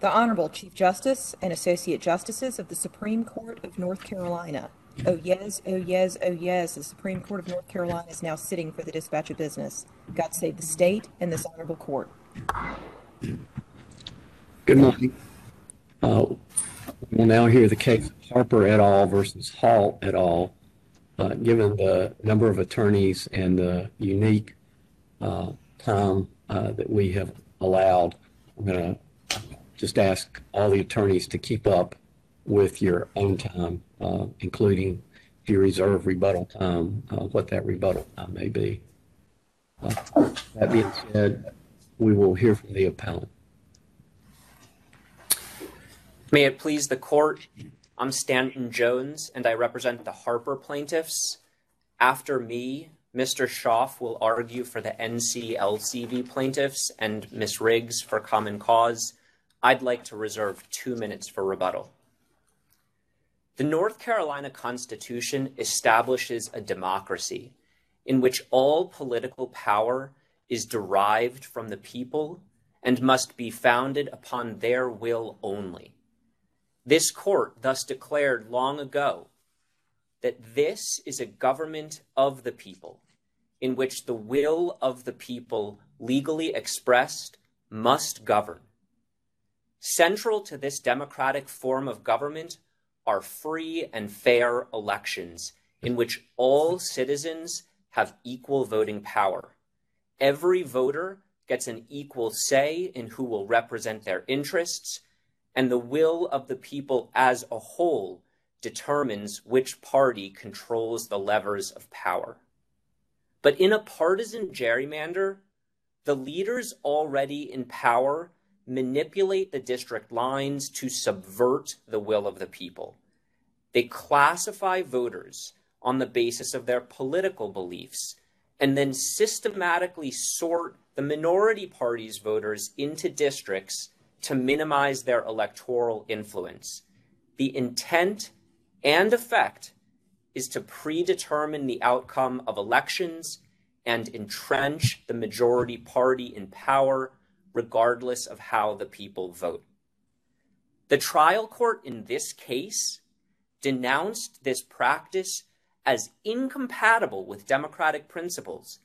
The Honorable Chief Justice and Associate Justices of the Supreme Court of North Carolina. Oh yes, oh yes, oh yes, the Supreme Court of North Carolina is now sitting for the dispatch of business. God save the state and this honorable court. Good morning. Uh, We'll now hear the case of Harper et al. versus Hall et al. Uh, Given the number of attorneys and the unique uh, time uh, that we have allowed, I'm going to just ask all the attorneys to keep up with your own time, uh, including if you reserve rebuttal time, uh, what that rebuttal time may be. Uh, That being said, we will hear from the appellant. May it please the court, I'm Stanton Jones and I represent the Harper plaintiffs. After me, Mr. Schauf will argue for the NCLCV plaintiffs and Ms. Riggs for common cause. I'd like to reserve two minutes for rebuttal. The North Carolina Constitution establishes a democracy in which all political power is derived from the people and must be founded upon their will only. This court thus declared long ago that this is a government of the people, in which the will of the people, legally expressed, must govern. Central to this democratic form of government are free and fair elections in which all citizens have equal voting power. Every voter gets an equal say in who will represent their interests, and the will of the people as a whole determines which party controls the levers of power. But in a partisan gerrymander, the leaders already in power manipulate the district lines to subvert the will of the people. They classify voters on the basis of their political beliefs and then systematically sort the minority party's voters into districts to minimize their electoral influence. The intent and effect is to predetermine the outcome of elections and entrench the majority party in power, regardless of how the people vote. The trial court in this case denounced this practice as incompatible with democratic principles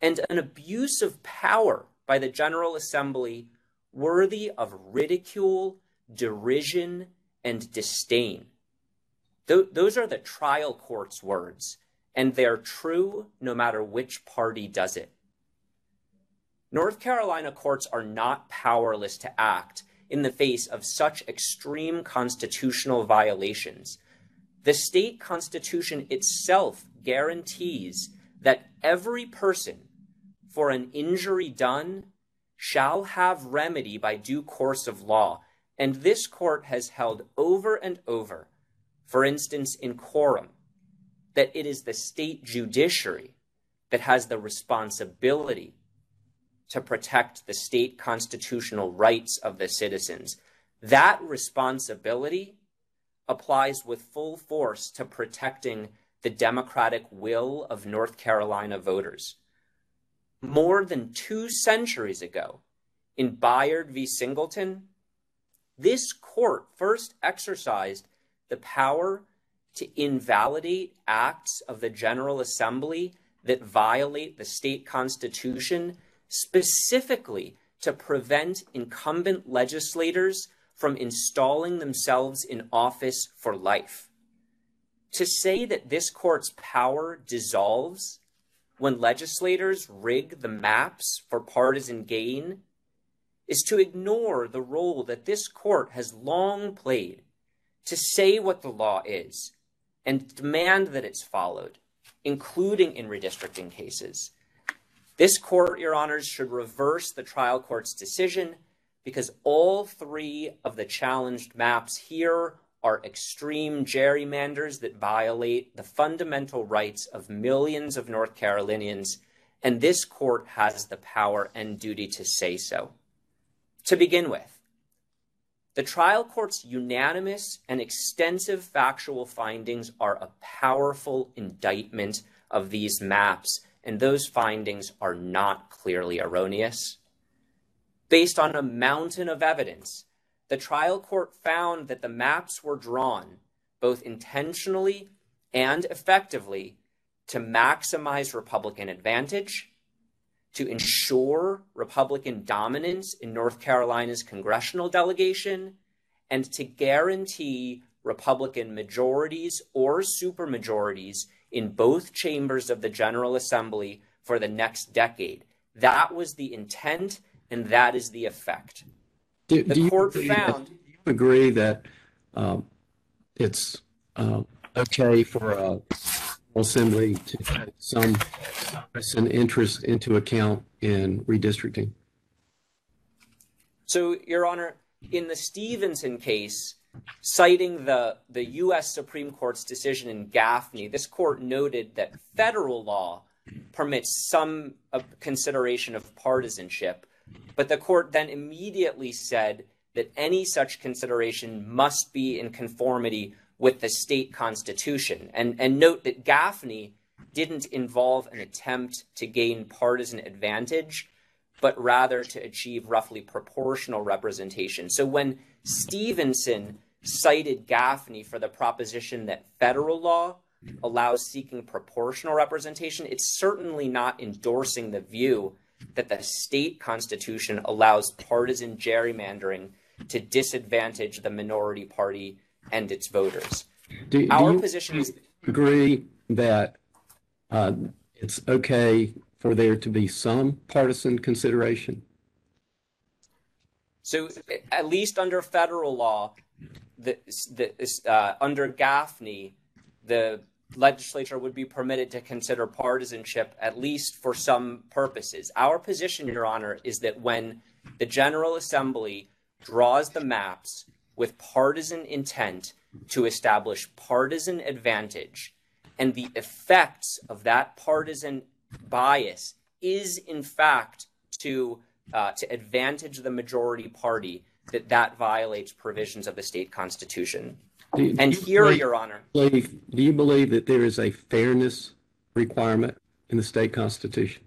and an abuse of power by the General Assembly worthy of ridicule, derision, and disdain. Th- those are the trial court's words, and they're true no matter which party does it. North Carolina courts are not powerless to act in the face of such extreme constitutional violations. The state constitution itself guarantees that every person, for an injury done, shall have remedy by due course of law. And this court has held over and over, for instance, in Corum, that it is the state judiciary that has the responsibility to protect the state constitutional rights of the citizens. That responsibility applies with full force to protecting the democratic will of North Carolina voters more than two centuries ago in Bayard v. Singleton, this court first exercised the power to invalidate acts of the General Assembly that violate the state constitution, specifically to prevent incumbent legislators from installing themselves in office for life. To say that this court's power dissolves when legislators rig the maps for partisan gain is to ignore the role that this court has long played to say what the law is and demand that it's followed, including in redistricting cases. This court, Your Honors, should reverse the trial court's decision because all three of the challenged maps here are extreme gerrymanders that violate the fundamental rights of millions of North Carolinians, and this court has the power and duty to say so. To begin with, the trial court's unanimous and extensive factual findings are a powerful indictment of these maps, and those findings are not clearly erroneous. Based on a mountain of evidence, the trial court found that the maps were drawn both intentionally and effectively to maximize Republican advantage, to ensure Republican dominance in North Carolina's congressional delegation, and to guarantee Republican majorities or supermajorities in both chambers of the General Assembly for the next decade. That was the intent, and that is the effect. Do, The do you court agree that- found- do you agree that um, it's uh, okay for a assembly to take some some interest into account in redistricting? So, Your Honor, in the Stephenson case, citing the, the U.S. Supreme Court's decision in Gaffney, this court noted that federal law permits some consideration of partisanship, but the court then immediately said that any such consideration must be in conformity with the state constitution. And, and note that Gaffney didn't involve an attempt to gain partisan advantage but rather to achieve roughly proportional representation. So when Stephenson cited Gaffney for the proposition that federal law allows seeking proportional representation, it's certainly not endorsing the view that the state constitution allows partisan gerrymandering to disadvantage the minority party and its voters. Do, do Our you position is agree that uh, it's okay for there to be some partisan consideration? So, at least under federal law, the, the, uh, under Gaffney, the legislature would be permitted to consider partisanship at least for some purposes. Our position, Your Honor, is that when the General Assembly draws the maps with partisan intent to establish partisan advantage, and the effects of that partisan bias is in fact to uh, to advantage the majority party that that violates provisions of the state constitution. And you here, believe- Your Honor, believe- Do you believe that there is a fairness requirement in the state constitution?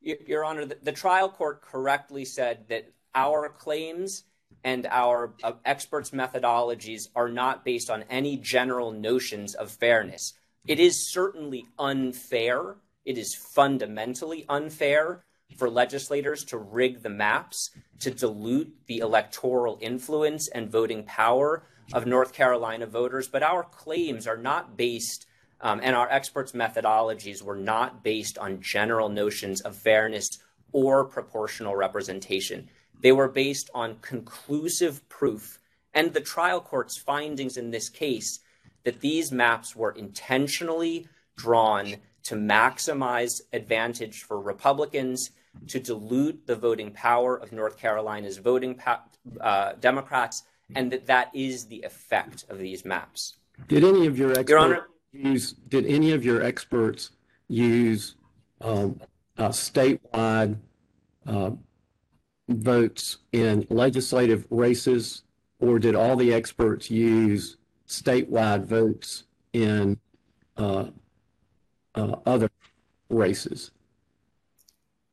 Your Honor, the, the trial court correctly said that our claims and our uh, experts' methodologies are not based on any general notions of fairness. It is certainly unfair. It is fundamentally unfair for legislators to rig the maps to dilute the electoral influence and voting power of North Carolina voters. But our claims are not based um, and our experts' methodologies were not based on general notions of fairness or proportional representation. They were based on conclusive proof and the trial court's findings in this case that these maps were intentionally drawn to maximize advantage for Republicans, to dilute the voting power of North Carolina's voting pa- uh, Democrats, and that that is the effect of these maps. Did any of your Your Honor, experts use, did any of your experts use um, uh, statewide uh, votes in legislative races, or did all the experts use statewide votes in uh, uh, other races?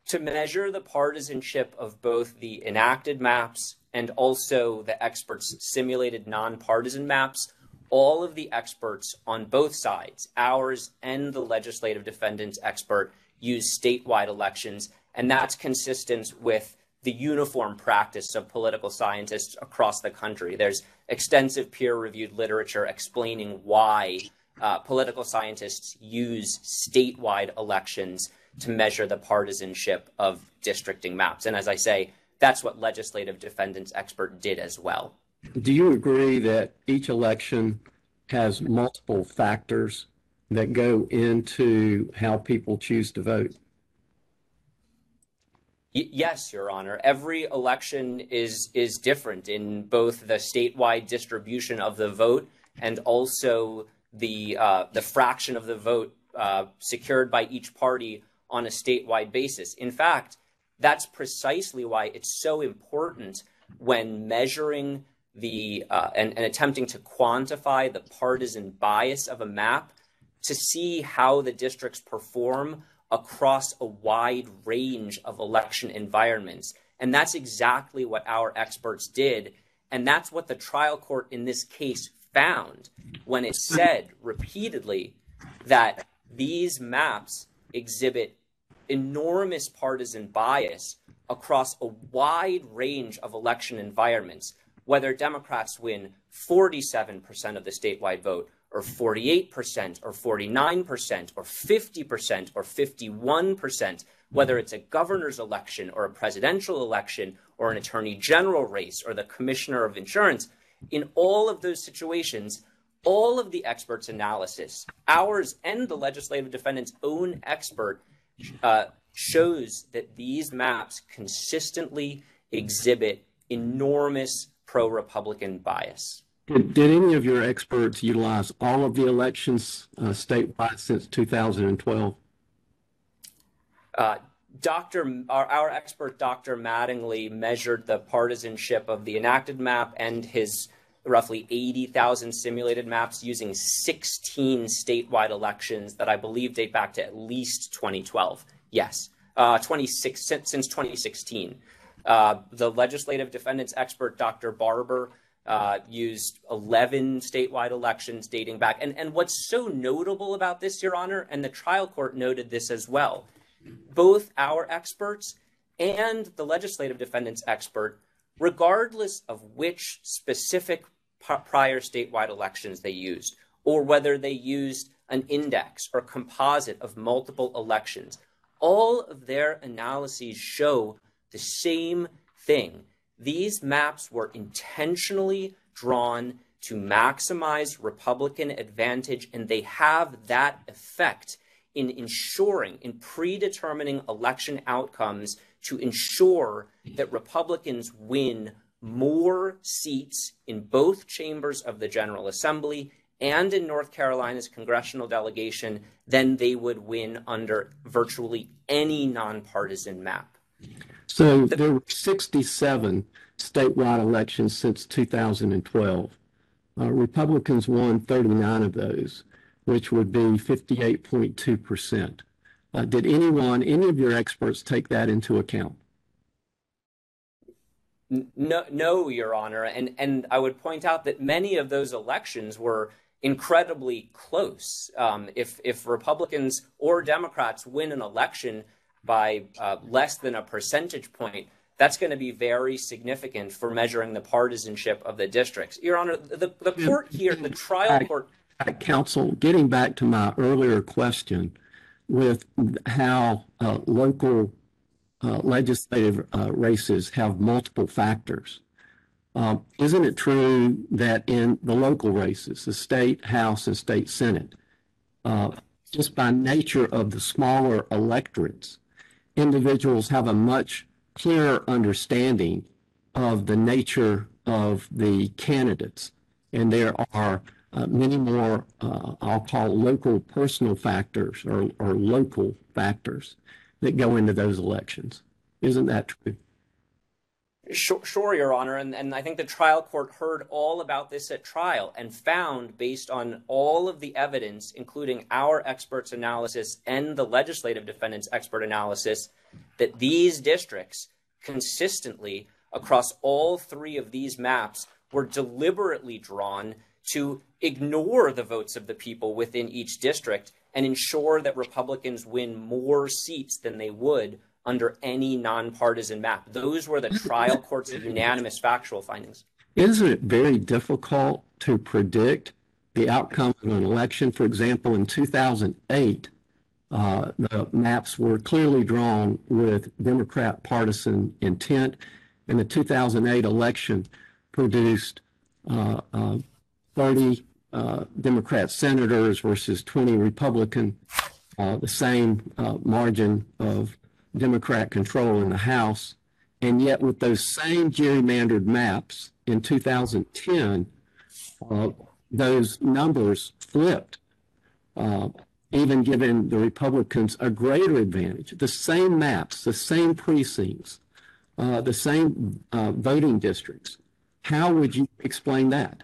To measure the partisanship of both the enacted maps and also the experts' simulated nonpartisan maps, all of the experts on both sides, ours and the legislative defendants expert, use statewide elections, and that's consistent with the uniform practice of political scientists across the country. There's extensive peer reviewed literature explaining why uh, political scientists use statewide elections to measure the partisanship of districting maps. And as I say, that's what legislative defendants expert did as well. Do you agree that each election has multiple factors that go into how people choose to vote? Yes, Your Honor. Every election is is different in both the statewide distribution of the vote and also the uh, the fraction of the vote uh, secured by each party on a statewide basis. In fact, that's precisely why it's so important when measuring the uh, and, and attempting to quantify the partisan bias of a map to see how the districts perform across a wide range of election environments. And that's exactly what our experts did. And that's what the trial court in this case found when it said repeatedly that these maps exhibit enormous partisan bias across a wide range of election environments, whether Democrats win 47% of the statewide vote, or 48%, or 49%, or 50%, or 51%, whether it's a governor's election, or a presidential election, or an attorney general race, or the commissioner of insurance. In all of those situations, all of the experts' analysis, ours and the legislative defendant's own expert, uh, shows that these maps consistently exhibit enormous pro Republican bias. Did, did, any of your experts utilize all of the elections uh, statewide since 2012? Uh, Dr. Our, our, expert, Dr. Mattingly, measured the partisanship of the enacted map and his roughly 80,000 simulated maps using 16 statewide elections that I believe date back to at least 2012. Yes, uh, 26 since, since 2016. Uh, the legislative defendants expert, Dr. Barber, uh, used 11 statewide elections dating back. And, and what's so notable about this, Your Honor, and the trial court noted this as well, both our experts and the legislative defendants expert, regardless of which specific prior statewide elections they used, or whether they used an index or composite of multiple elections, all of their analyses show the same thing. These maps were intentionally drawn to maximize Republican advantage, and they have that effect in ensuring, in predetermining election outcomes to ensure that Republicans win more seats in both chambers of the General Assembly and in North Carolina's congressional delegation than they would win under virtually any nonpartisan map. So there were 67 statewide elections since 2012. Uh, Republicans won 39 of those, which would be 58.2%. Uh, did anyone, any of your experts take that into account? No, no, Your Honor, and and I would point out that many of those elections were incredibly close. Um, if if Republicans or Democrats win an election by uh, less than a percentage point, that's going to be very significant for measuring the partisanship of the districts. Your Honor, the, the court here, the trial court. Counsel, getting back to my earlier question with how uh, local uh, legislative uh, races have multiple factors. Um, isn't it true that in the local races, the state house and state senate, uh, just by nature of the smaller electorates, individuals have a much clearer understanding of the nature of the candidates. And there are uh, many more, uh, I'll call local personal factors or, or local factors that go into those elections. Isn't that true? Sure, sure, Your Honor. And, and I think the trial court heard all about this at trial and found, based on all of the evidence, including our experts' analysis and the legislative defendant's expert analysis, that these districts consistently across all three of these maps were deliberately drawn to ignore the votes of the people within each district and ensure that Republicans win more seats than they would under any nonpartisan map. Those were the trial court's unanimous factual findings. Isn't it very difficult to predict the outcome of an election? For example, in 2008, uh, the maps were clearly drawn with Democrat partisan intent, and the 2008 election produced uh, uh, 30 uh, Democrat senators versus 20 Republican, uh, the same uh, margin of Democrat control in the House. And yet, with those same gerrymandered maps in 2010, uh, those numbers flipped, uh, even giving the Republicans a greater advantage. The same maps, the same precincts, uh, the same voting districts. How would you explain that?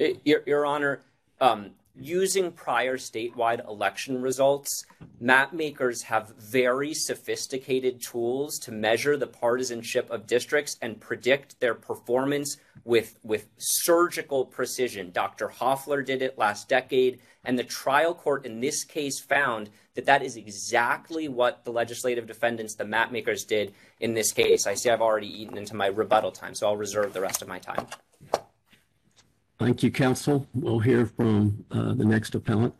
It, Your, Your, Honor, um, using prior statewide election results, map makers have very sophisticated tools to measure the partisanship of districts and predict their performance with, with surgical precision. Dr. Hofeller did it last decade, and the trial court in this case found that that is exactly what the legislative defendants, the map makers, did in this case. I see I've already eaten into my rebuttal time, so I'll reserve the rest of my time. Thank you, counsel. We'll hear from uh, the next appellant.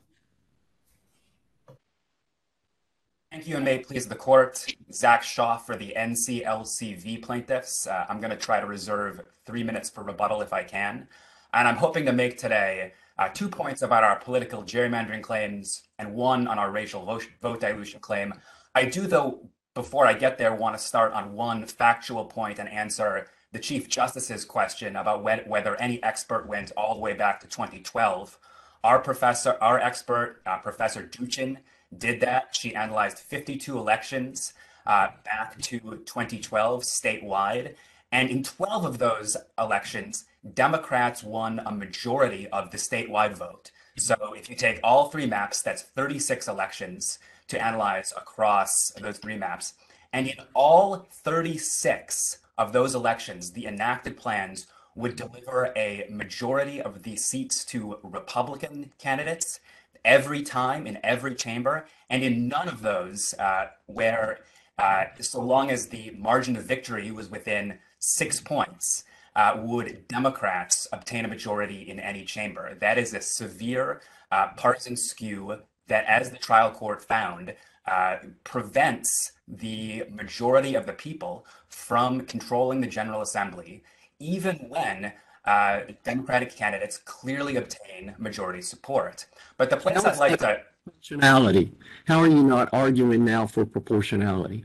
Thank you, and may it please the court. Zach Schauf for the NCLCV plaintiffs. Uh, I'm going to try to reserve three minutes for rebuttal if I can. And I'm hoping to make today uh, two points about our political gerrymandering claims and one on our racial vote, vote dilution claim. I do, though, before I get there, want to start on one factual point and answer the Chief Justice's question about when, whether any expert went all the way back to 2012. Our professor, our expert, uh, Professor Duchin, did that. She analyzed 52 elections uh, back to 2012 statewide. And in 12 of those elections, Democrats won a majority of the statewide vote. So if you take all three maps, that's 36 elections to analyze across those three maps. And in all 36 of those elections, the enacted plans would deliver a majority of the seats to Republican candidates every time in every chamber. And in none of those, uh, where uh, so long as the margin of victory was within six points, uh, would Democrats obtain a majority in any chamber. That is a severe uh, partisan skew that, as the trial court found, uh, prevents the majority of the people from controlling the General Assembly, even when uh, Democratic candidates clearly obtain majority support. But the place I'd like to proportionality. How are you not arguing now for proportionality?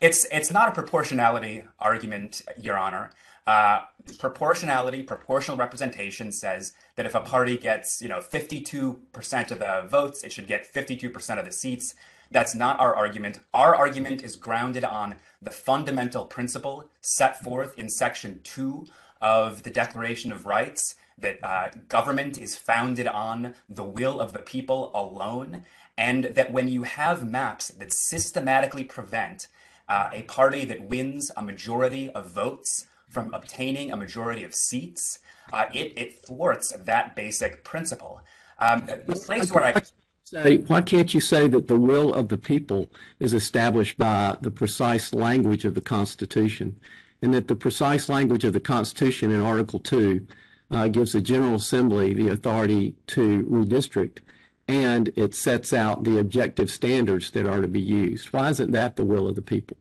It's it's not a proportionality argument, Your Honor. Uh, proportionality, proportional representation says that if a party gets, you know, 52% of the votes, it should get 52% of the seats. That's not our argument. Our argument is grounded on the fundamental principle set forth in Section 2 of the Declaration of Rights that uh, government is founded on the will of the people alone, and that when you have maps that systematically prevent uh, a party that wins a majority of votes from obtaining a majority of seats, uh, it, it thwarts that basic principle. Um, the place where I say, why can't you say that the will of the people is established by the precise language of the Constitution, and that the precise language of the Constitution in Article Two uh, gives the General Assembly the authority to redistrict, and it sets out the objective standards that are to be used. Why isn't that the will of the people?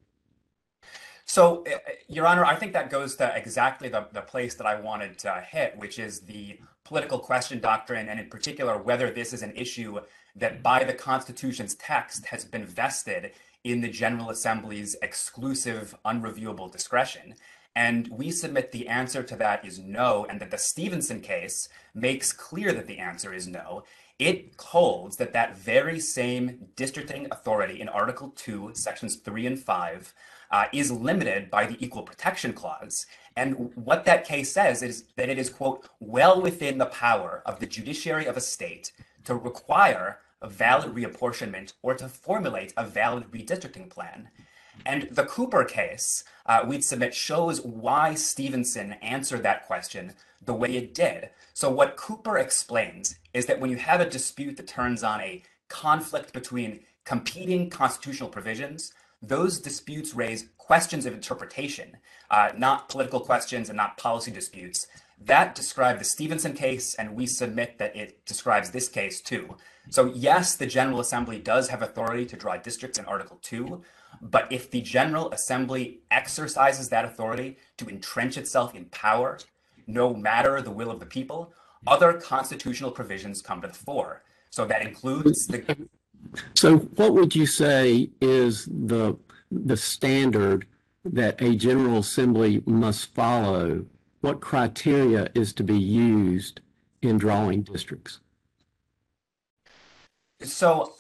So, uh, Your Honor, I think that goes to exactly the, the place that I wanted to hit, which is the political question doctrine, and in particular, whether this is an issue that by the Constitution's text has been vested in the General Assembly's exclusive, unreviewable discretion. And we submit the answer to that is no, and that the Stephenson case makes clear that the answer is no. It holds that that very same districting authority in Article 2, Sections 3 and 5, uh, is limited by the Equal Protection Clause. And what that case says is that it is, quote, well within the power of the judiciary of a state to require valid reapportionment or to formulate a valid redistricting plan. And the Cooper case, uh, we'd submit, shows why Stephenson answered that question the way it did. So, what Cooper explains is that when you have a dispute that turns on a conflict between competing constitutional provisions, those disputes raise questions of interpretation, uh, not political questions and not policy disputes. That described the Stephenson case, and we submit that it describes this case too. So, yes, the General Assembly does have authority to draw districts in Article 2, but if the General Assembly exercises that authority to entrench itself in power, no matter the will of the people, other constitutional provisions come to the fore. So that includes the so what would you say is the, the standard that a General Assembly must follow? What criteria is to be used in drawing districts? So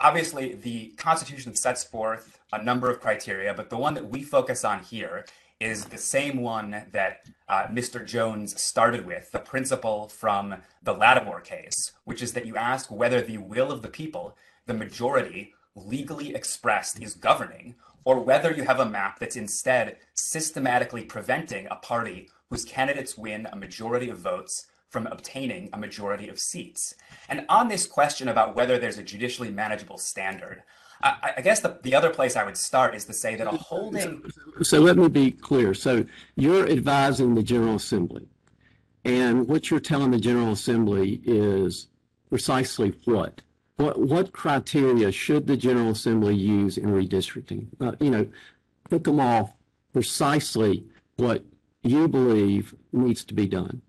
obviously the Constitution sets forth a number of criteria, but the one that we focus on here is the same one that uh, Mr. Jones started with, the principle from the Lattimore case, which is that you ask whether the will of the people, the majority, legally expressed, is governing, or whether you have a map that's instead systematically preventing a party whose candidates win a majority of votes from obtaining a majority of seats. And on this question about whether there's a judicially manageable standard, I, I, guess the, the other place I would start is to say that a holding. So let me be clear. So you're advising the General Assembly. And what you're telling the General Assembly is precisely what? What, what criteria should the General Assembly use in redistricting? Uh, you know, put them off precisely what you believe needs to be done.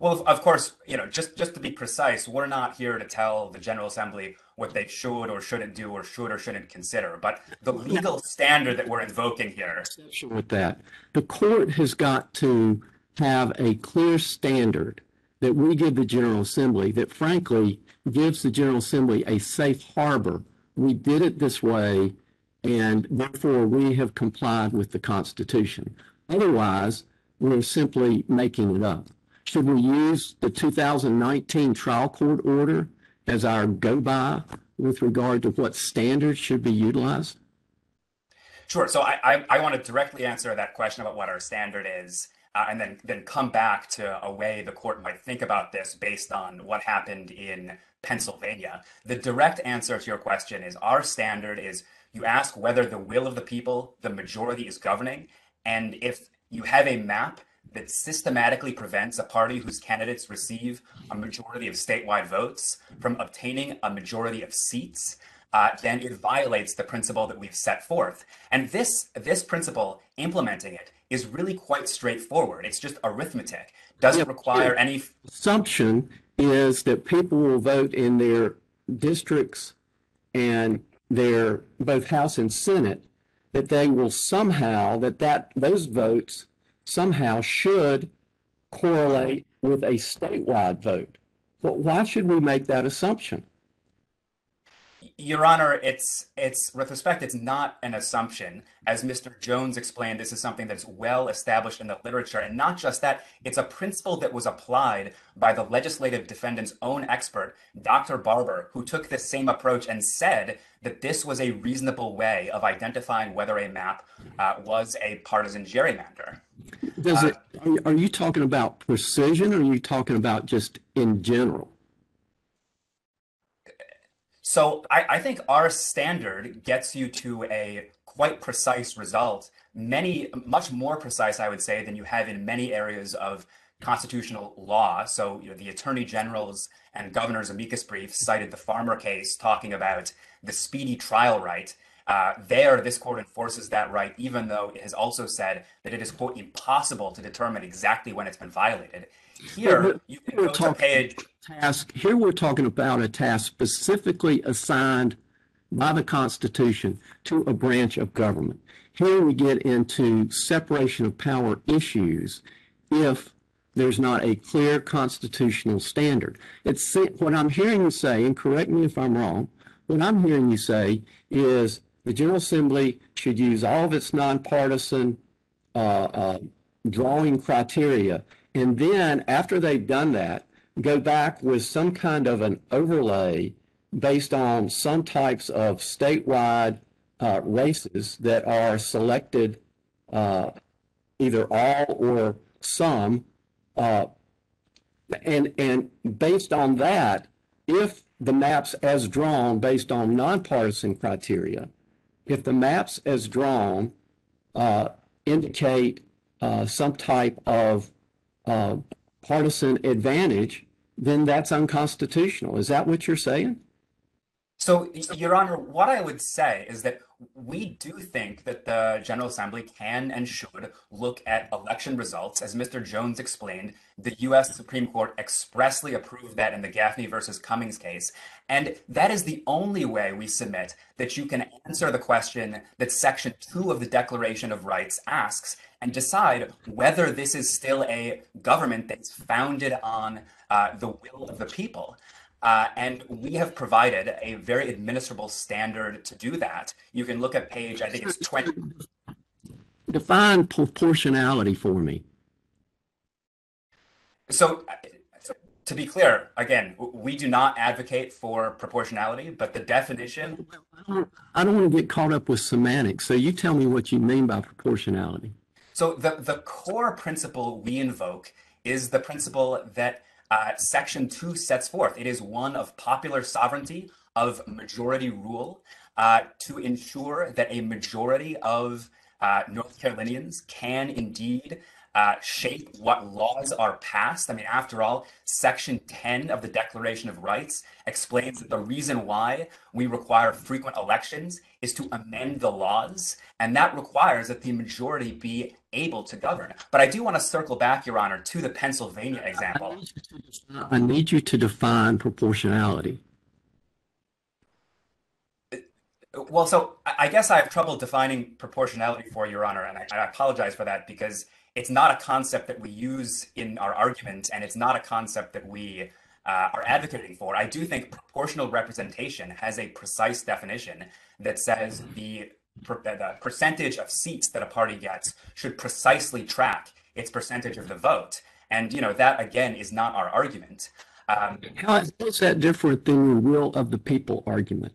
Well, of course, you know, just just to be precise, we're not here to tell the General Assembly what they should or shouldn't do or should or shouldn't consider. But the legal standard that we're invoking here. With that, the court has got to have a clear standard that we give the General Assembly that frankly gives the General Assembly a safe harbor. We did it this way, and therefore we have complied with the Constitution. Otherwise, we're simply making it up. Should we use the 2019 trial court order as our go by with regard to what standards should be utilized? Sure. So I, I, I want to directly answer that question about what our standard is. Uh, and then then come back to a way the court might think about this based on what happened in Pennsylvania. The direct answer to your question is our standard is you ask whether the will of the people, the majority is governing, and if you have a map that systematically prevents a party whose candidates receive a majority of statewide votes from obtaining a majority of seats, uh, then it violates the principle that we've set forth. And this this principle, implementing it, is really quite straightforward. It's just arithmetic. Doesn't yeah, require any assumption is that people will vote in their districts and their both House and Senate that they will somehow that that those votes somehow should correlate with a statewide vote. But why should we make that assumption? Your Honor, it's it's with respect, it's not an assumption. As Mr. Jones explained, this is something that's well established in the literature, and not just that, it's a principle that was applied by the legislative defendant's own expert, Dr. Barber, who took the same approach and said that this was a reasonable way of identifying whether a map uh, was a partisan gerrymander. Does it? Uh, are you talking about precision, or are you talking about just in general? So I, I think our standard gets you to a quite precise result, many much more precise, I would say, than you have in many areas of constitutional law. So you know, the attorney general's and governor's amicus brief cited the Farmer case talking about the speedy trial right. Uh, there, this court enforces that right, even though it has also said that it is, quote, impossible to determine exactly when it's been violated. Here, you can go to page. Task, here we're talking about a task specifically assigned by the Constitution to a branch of government. Here we get into separation of power issues if there's not a clear constitutional standard. It's what I'm hearing you say, and correct me if I'm wrong. What I'm hearing you say is the General Assembly should use all of its nonpartisan uh, uh, drawing criteria and then after they've done that, go back with some kind of an overlay based on some types of statewide uh, races that are selected uh, either all or some. Uh, and, and based on that, if the maps as drawn based on nonpartisan criteria, if the maps as drawn uh, indicate uh, some type of uh, partisan advantage, then that's unconstitutional. Is that what you're saying? So, Your Honor, what I would say is that we do think that the General Assembly can and should look at election results. As Mr. Jones explained, the U.S. Supreme Court expressly approved that in the Gaffney versus Cummings case. And that is the only way we submit that you can answer the question that Section 2 of the Declaration of Rights asks and decide whether this is still a government that's founded on uh, the will of the people. Uh, and we have provided a very administrable standard to do that. You can look at page, I think it's 20. define proportionality for me. So, to be clear, again, we do not advocate for proportionality, but the definition I don't, I don't want to get caught up with semantics. So you tell me what you mean by proportionality. So the, the core principle we invoke is the principle that uh, Section 2 sets forth. It is one of popular sovereignty, of majority rule, uh, to ensure that a majority of uh, North Carolinians can indeed uh, shape what laws are passed. I mean, after all, Section 10 of the Declaration of Rights explains that the reason why we require frequent elections is to amend the laws, and that requires that the majority be able to govern. But I do want to circle back, Your Honor, to the Pennsylvania example. I need you to define proportionality. Well, so I I guess I have trouble defining proportionality for Your Honor, and I, I apologize for that because it's not a concept that we use in our argument, and it's not a concept that we uh, are advocating for. I do think proportional representation has a precise definition that says the, per- the percentage of seats that a party gets should precisely track its percentage of the vote. And you know that again is not our argument. Um, How is that different than the will of the people argument?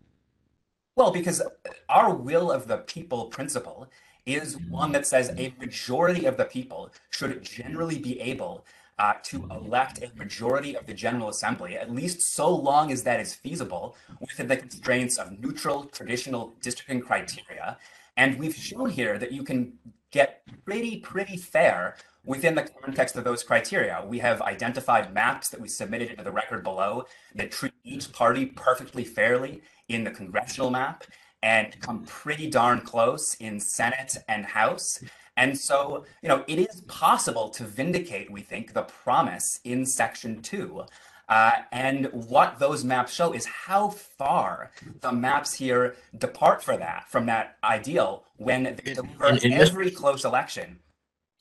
Well, because our will of the people principle is one that says a majority of the people should generally be able uh, to elect a majority of the General Assembly, at least so long as that is feasible within the constraints of neutral traditional districting criteria. And we've shown here that you can get pretty, pretty fair within the context of those criteria. We have identified maps that we submitted into the record below that treat each party perfectly fairly in the congressional map and come pretty darn close in Senate and House. And so, you know, it is possible to vindicate, we think, the promise in Section 2. Uh, and what those maps show is how far the maps here depart for that, from that ideal when they deliver this- every close election.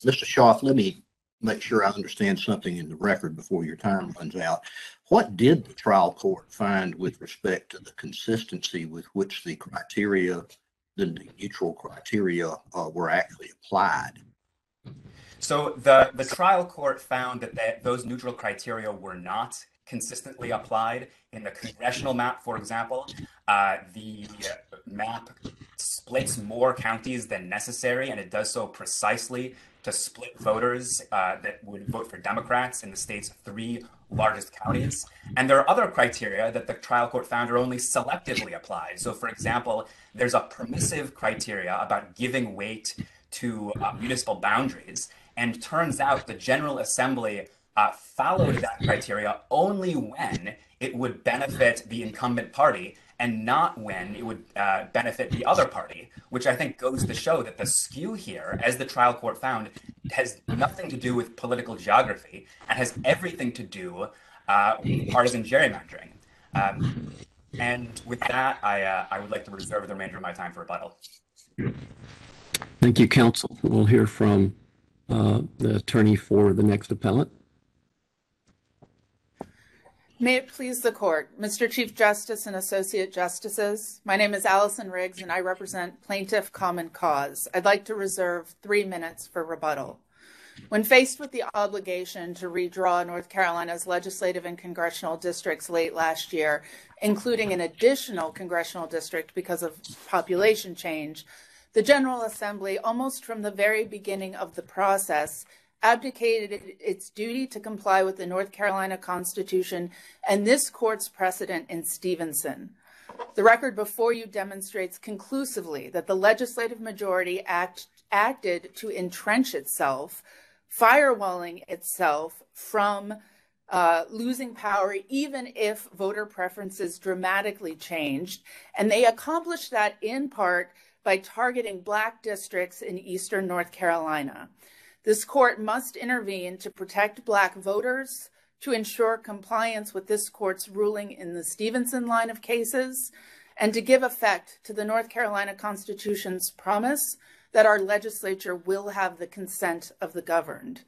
Mr. Schauf, let me make sure I understand something in the record before your time runs out. What did the trial court find with respect to the consistency with which the criteria, the neutral criteria, uh, were actually applied? So the, the trial court found that the, those neutral criteria were not consistently applied in the congressional map, for example. Uh, the map splits more counties than necessary, and it does so precisely to split voters uh, that would vote for Democrats in the state's three largest counties. And there are other criteria that the trial court found are only selectively applied. So, for example, there's a permissive criteria about giving weight to uh, municipal boundaries. And turns out the General Assembly uh, followed that criteria only when it would benefit the incumbent party and not when it would uh, benefit the other party, which I think goes to show that the skew here, as the trial court found, has nothing to do with political geography and has everything to do uh, with partisan gerrymandering. Um, and with that, I, uh, I would like to reserve the remainder of my time for rebuttal. Thank you, counsel. We'll hear from uh, the attorney for the next appellant. May it please the court, Mr. Chief Justice and Associate Justices, my name is Allison Riggs and I represent Plaintiff Common Cause. I'd like to reserve three minutes for rebuttal. When faced with the obligation to redraw North Carolina's legislative and congressional districts late last year, including an additional congressional district because of population change, the General Assembly, almost from the very beginning of the process, abdicated its duty to comply with the North Carolina Constitution and this court's precedent in Stephenson. The record before you demonstrates conclusively that the legislative majority act, acted to entrench itself, firewalling itself from uh, losing power, even if voter preferences dramatically changed. And they accomplished that in part by targeting Black districts in eastern North Carolina. This court must intervene to protect Black voters, to ensure compliance with this court's ruling in the Stephenson line of cases, and to give effect to the North Carolina Constitution's promise that our legislature will have the consent of the governed.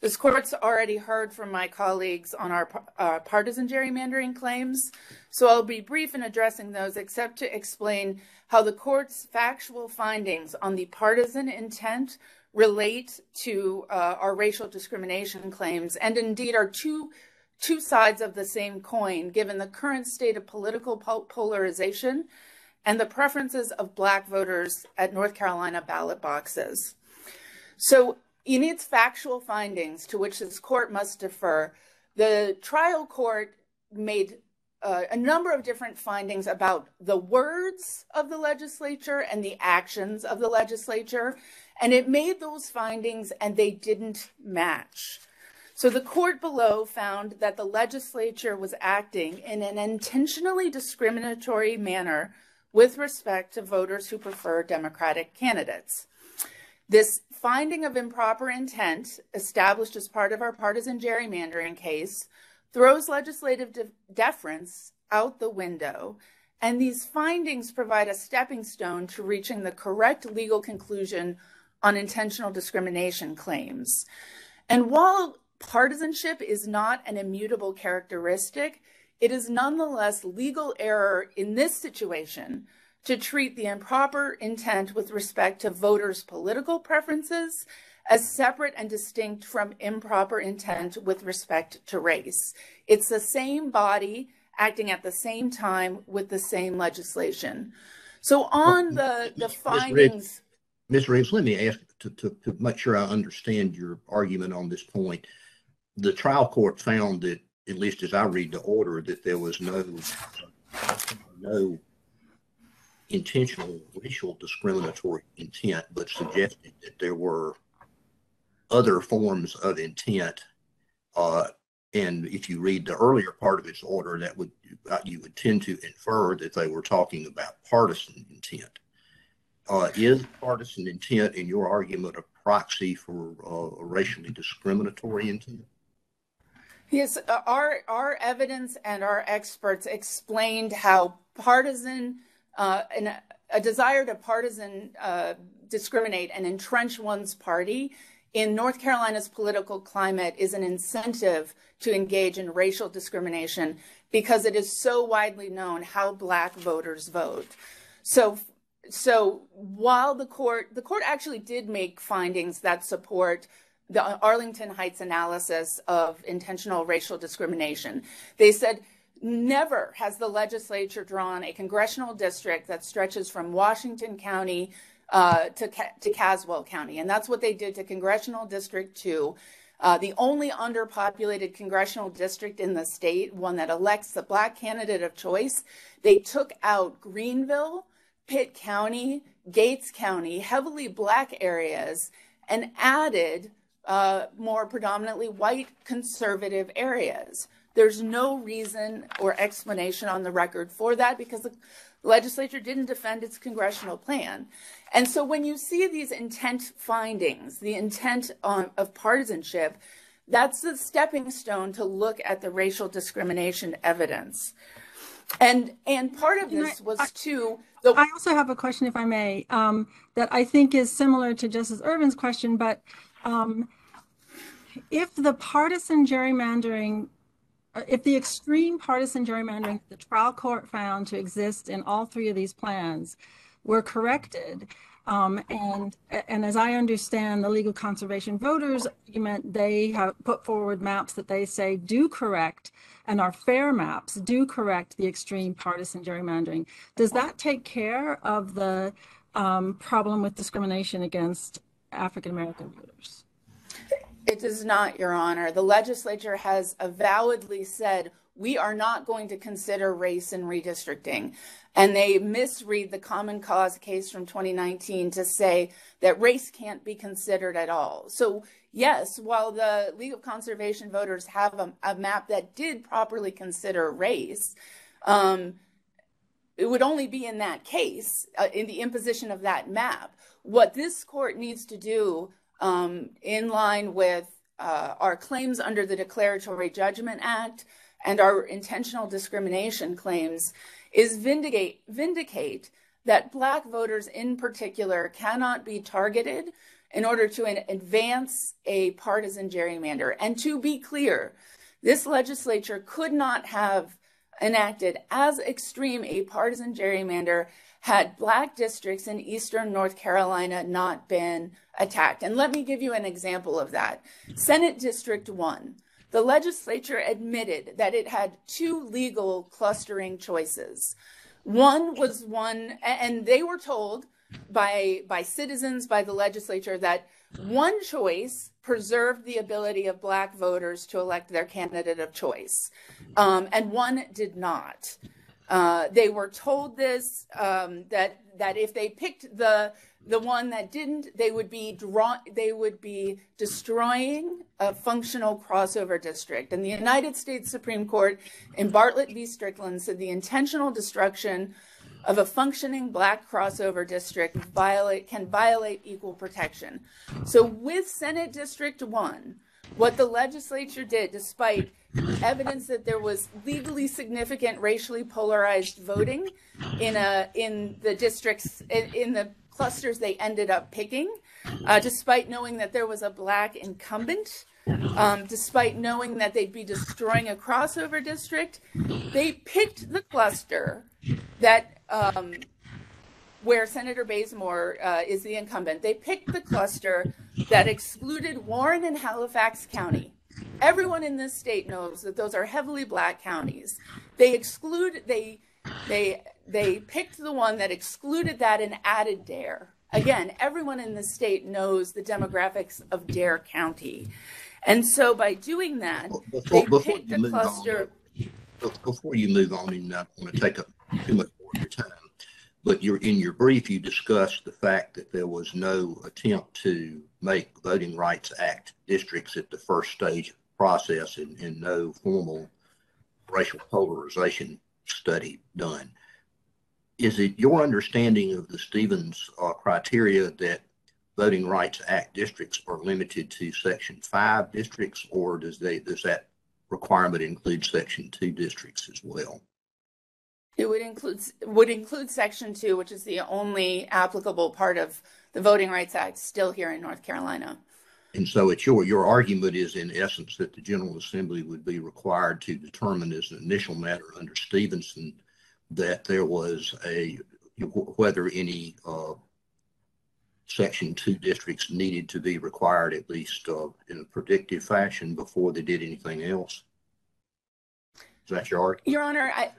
This court's already heard from my colleagues on our uh, partisan gerrymandering claims, so I'll be brief in addressing those, except to explain how the court's factual findings on the partisan intent relate to uh, our racial discrimination claims, and indeed are two two sides of the same coin, given the current state of political polarization and the preferences of black voters at North Carolina ballot boxes. So in its factual findings to which this court must defer, the trial court made uh, a number of different findings about the words of the legislature and the actions of the legislature, and it made those findings and they didn't match. So the court below found that the legislature was acting in an intentionally discriminatory manner with respect to voters who prefer Democratic candidates. This finding of improper intent, established as part of our partisan gerrymandering case, throws legislative de- deference out the window, and these findings provide a stepping stone to reaching the correct legal conclusion on intentional discrimination claims. And while partisanship is not an immutable characteristic, it is nonetheless legal error in this situation to treat the improper intent with respect to voters' political preferences as separate and distinct from improper intent with respect to race. It's the same body acting at the same time with the same legislation. So on the, the findings. Ms. Riggs, let me ask to, to, to make sure I understand your argument on this point. The trial court found that, at least as I read the order, that there was no no intentional racial discriminatory intent, but suggested that there were other forms of intent. Uh, and if you read the earlier part of its order, that would uh, you would tend to infer that they were talking about partisan intent. Uh, is partisan intent, in your argument, a proxy for uh, racially discriminatory intent? Yes, uh, our our evidence and our experts explained how partisan uh, an, a desire to partisan uh, discriminate and entrench one's party in North Carolina's political climate is an incentive to engage in racial discrimination because it is so widely known how black voters vote. So so while the court the court actually did make findings that support the Arlington Heights analysis of intentional racial discrimination. They said Never has the legislature drawn a congressional district that stretches from Washington County uh, to, to Caswell County. And that's what they did to Congressional District 2, uh, the only underpopulated congressional district in the state, one that elects the black candidate of choice. They took out Greenville, Pitt County, Gates County, heavily black areas, and added uh, more predominantly white conservative areas. There's no reason or explanation on the record for that because the legislature didn't defend its congressional plan. And so when you see these intent findings, the intent on, of partisanship, that's the stepping stone to look at the racial discrimination evidence. And and part of this was too. The, I also have a question, if I may, um, that I think is similar to Justice Ervin's question, but um, if the partisan gerrymandering if the extreme partisan gerrymandering the trial court found to exist in all three of these plans were corrected, um, and and as I understand the League of Conservation Voters argument, they have put forward maps that they say do correct and are fair maps, do correct the extreme partisan gerrymandering. Does that take care of the um, problem with discrimination against African American voters? It does not, Your Honor. The legislature has avowedly said we are not going to consider race in redistricting. And they misread the Common Cause case from 2019 to say that race can't be considered at all. So, yes, while the League of Conservation voters have a, a map that did properly consider race, um, it would only be in that case, uh, in the imposition of that map. What this court needs to do in line with uh, our claims under the Declaratory Judgment Act and our intentional discrimination claims is vindicate, vindicate that Black voters in particular cannot be targeted in order to advance a partisan gerrymander. And to be clear, this legislature could not have enacted as extreme a partisan gerrymander had black districts in eastern North Carolina not been attacked. And let me give you an example of that. Senate District 1. The legislature admitted that it had two legal clustering choices. One was one, and they were told by by citizens, by the legislature, that one choice preserved the ability of black voters to elect their candidate of choice, um, and one did not. Uh, they were told this um, that that if they picked the the one that didn't, they would be draw they would be destroying a functional crossover district. And the United States Supreme Court in Bartlett v. Strickland said the intentional destruction of a functioning black crossover district violate can violate equal protection. So with Senate District 1, what the legislature did, despite evidence that there was legally significant racially polarized voting in a in the districts in, in the clusters they ended up picking, uh, despite knowing that there was a black incumbent, um, despite knowing that they'd be destroying a crossover district, they picked the cluster that um, where Senator Bazemore uh, is the incumbent. They picked the cluster that excluded Warren and Halifax County. Everyone in this state knows that those are heavily black counties. They exclude they they they picked the one that excluded that and added Dare. Again, everyone in the state knows the demographics of Dare County. And so by doing that, Before, they before picked a on, cluster. be- before you move on, I want to take up too much your time, but you're, in your brief, you discussed the fact that there was no attempt to make Voting Rights Act districts at the first stage process and, and no formal racial polarization study done. Is it your understanding of the Stevens uh, criteria that Voting Rights Act districts are limited to Section 5 districts, or does they, does that requirement include Section 2 districts as well? It would include would include Section Two, which is the only applicable part of the Voting Rights Act still here in North Carolina. And so it's your, your argument is in essence that the General Assembly would be required to determine as an initial matter under Stephenson that there was a, whether any uh, Section 2 districts needed to be required at least uh, in a predictive fashion before they did anything else. Is that your argument? Your Honor, I,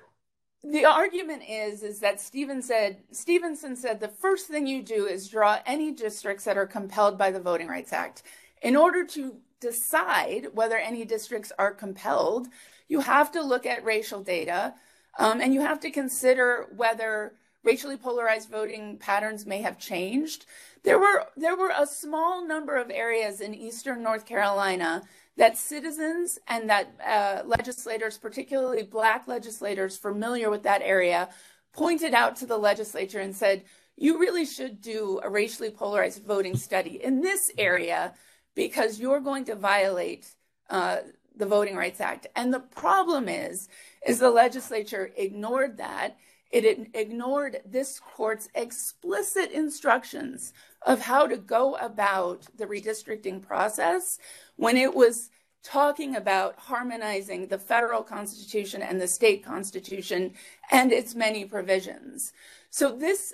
the argument is is that Steven said Stephenson said the first thing you do is draw any districts that are compelled by the Voting Rights Act. In order to decide whether any districts are compelled, you have to look at racial data, um, and you have to consider whether racially polarized voting patterns may have changed. There were there were a small number of areas in eastern North Carolina that citizens and that uh, legislators, particularly black legislators familiar with that area, pointed out to the legislature and said, you really should do a racially polarized voting study in this area because you're going to violate uh, the Voting Rights Act. And the problem is, is the legislature ignored that. It ignored this court's explicit instructions of how to go about the redistricting process when it was talking about harmonizing the federal constitution and the state constitution and its many provisions. So this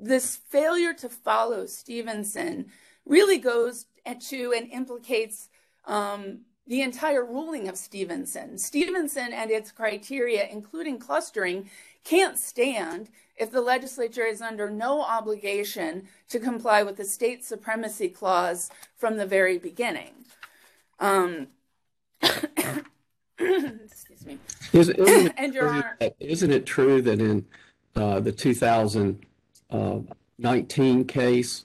this failure to follow Stephenson really goes to and implicates um, the entire ruling of Stephenson. Stephenson and its criteria, including clustering, can't stand if the legislature is under no obligation to comply with the state supremacy clause from the very beginning. Um, excuse me. Is, isn't, it And Your true Honor- that- isn't it true that in uh, the 2019 case,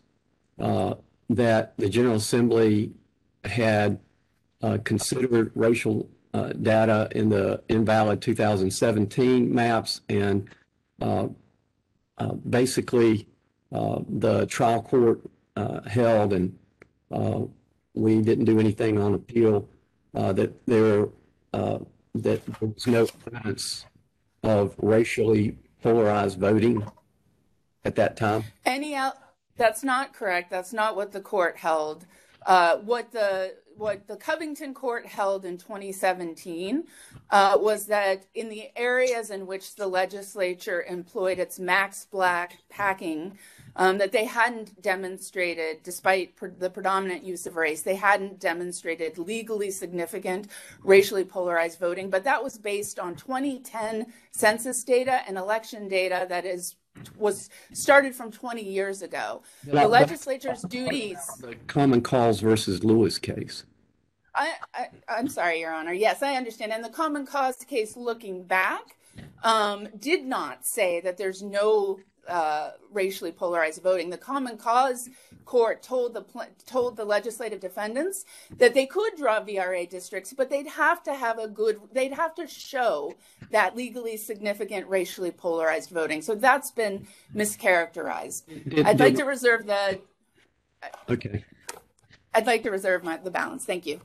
uh, that the General Assembly had uh, considered racial uh, data in the invalid 2017 maps and uh, uh, basically uh, the trial court held and we didn't do anything on appeal that there that there was no evidence of racially polarized voting at that time. Any al- That's not correct. That's not what the court held. Uh, what the what the Covington court held in 2017 uh, was that in the areas in which the legislature employed its max black packing, um, that they hadn't demonstrated, despite pr- the predominant use of race, they hadn't demonstrated legally significant racially polarized voting. But that was based on 2010 census data and election data that is was started from 20 years ago. But- The legislature's duties. The Common Cause versus Lewis case. I, I, I'm sorry, Your Honor. Yes, I understand. And the Common Cause case, looking back, um, did not say that there's no uh, racially polarized voting. The Common Cause court told the pl- told the legislative defendants that they could draw VRA districts, but they'd have to have a good. They'd have to show that legally significant racially polarized voting. So that's been mischaracterized. Did- I'd like to reserve the. Okay. I'd like to reserve my, the balance. Thank you.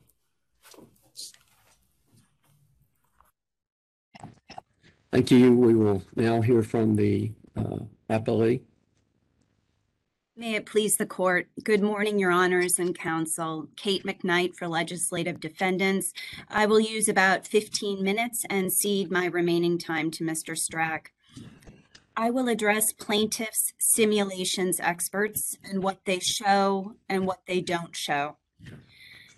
Thank you. We will now hear from the uh, appellee. May it please the court. Good morning, your honors and counsel. Kate McKnight for legislative defendants. I will use about 15 minutes and cede my remaining time to Mr. Strach. I will address plaintiffs' simulations experts and what they show and what they don't show.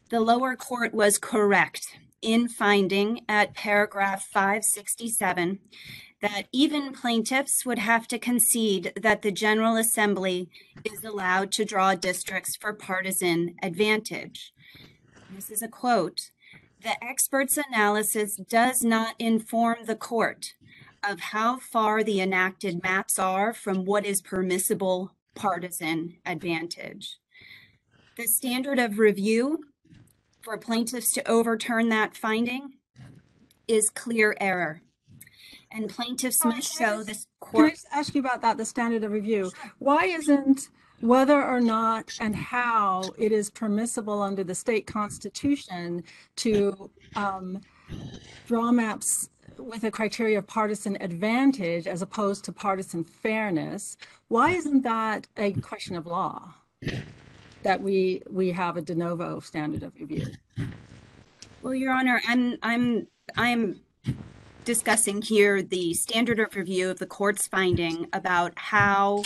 The lower court was correct in finding at paragraph 567 that even plaintiffs would have to concede that the General Assembly is allowed to draw districts for partisan advantage. This is a quote. The expert's analysis does not inform the court of how far the enacted maps are from what is permissible partisan advantage. The standard of review for plaintiffs to overturn that finding is clear error. And plaintiffs Oh, must show this Can I court. just ask you about that, the standard of review? Why isn't whether or not and how it is permissible under the state constitution to um, draw maps with a criteria of partisan advantage as opposed to partisan fairness? Why isn't that a question of law? That we, we have a de novo standard of review? Well, Your Honor, I'm, I'm, I'm discussing here the standard of review of the court's finding about how,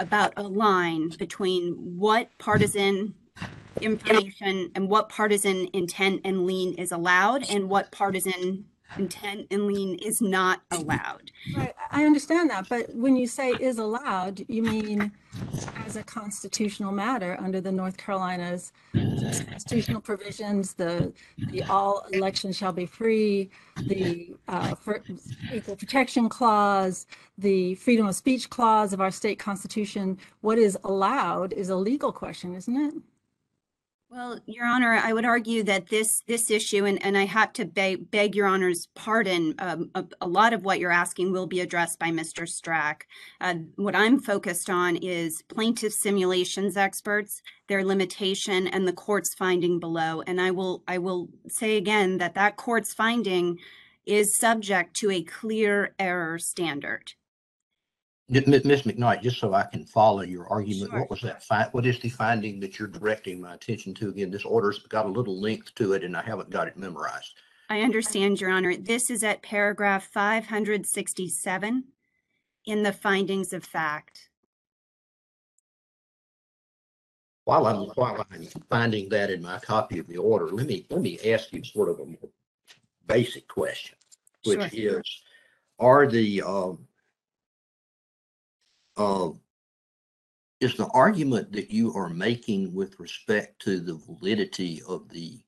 about a line between what partisan information and what partisan intent and lien is allowed and what partisan intent and lien is not allowed. Right, I understand that, but when you say is allowed, you mean as a constitutional matter under the North Carolina's constitutional provisions, the, the all elections shall be free, the uh, equal protection clause, the freedom of speech clause of our state constitution. What is allowed is a legal question, isn't it? Well, Your Honor, I would argue that this, this issue, and, and I have to beg, beg Your Honor's pardon, um, a, a lot of what you're asking will be addressed by Mr. Strach. Uh, what I'm focused on is plaintiff simulations experts, their limitation, and the court's finding below. And I will, I will say again that that court's finding is subject to a clear error standard. Ms. McKnight, just so I can follow your argument, Sure. what was that fi- what is the finding that you're directing my attention to? Again, this order's got a little length to it and I haven't got it memorized. I understand, Your Honor. This is at paragraph 567 in the findings of fact. While I'm, while I'm finding that in my copy of the order, let me, let me ask you sort of a more basic question, which Sure. is, are the, um, uh, is the argument that you are making with respect to the validity of the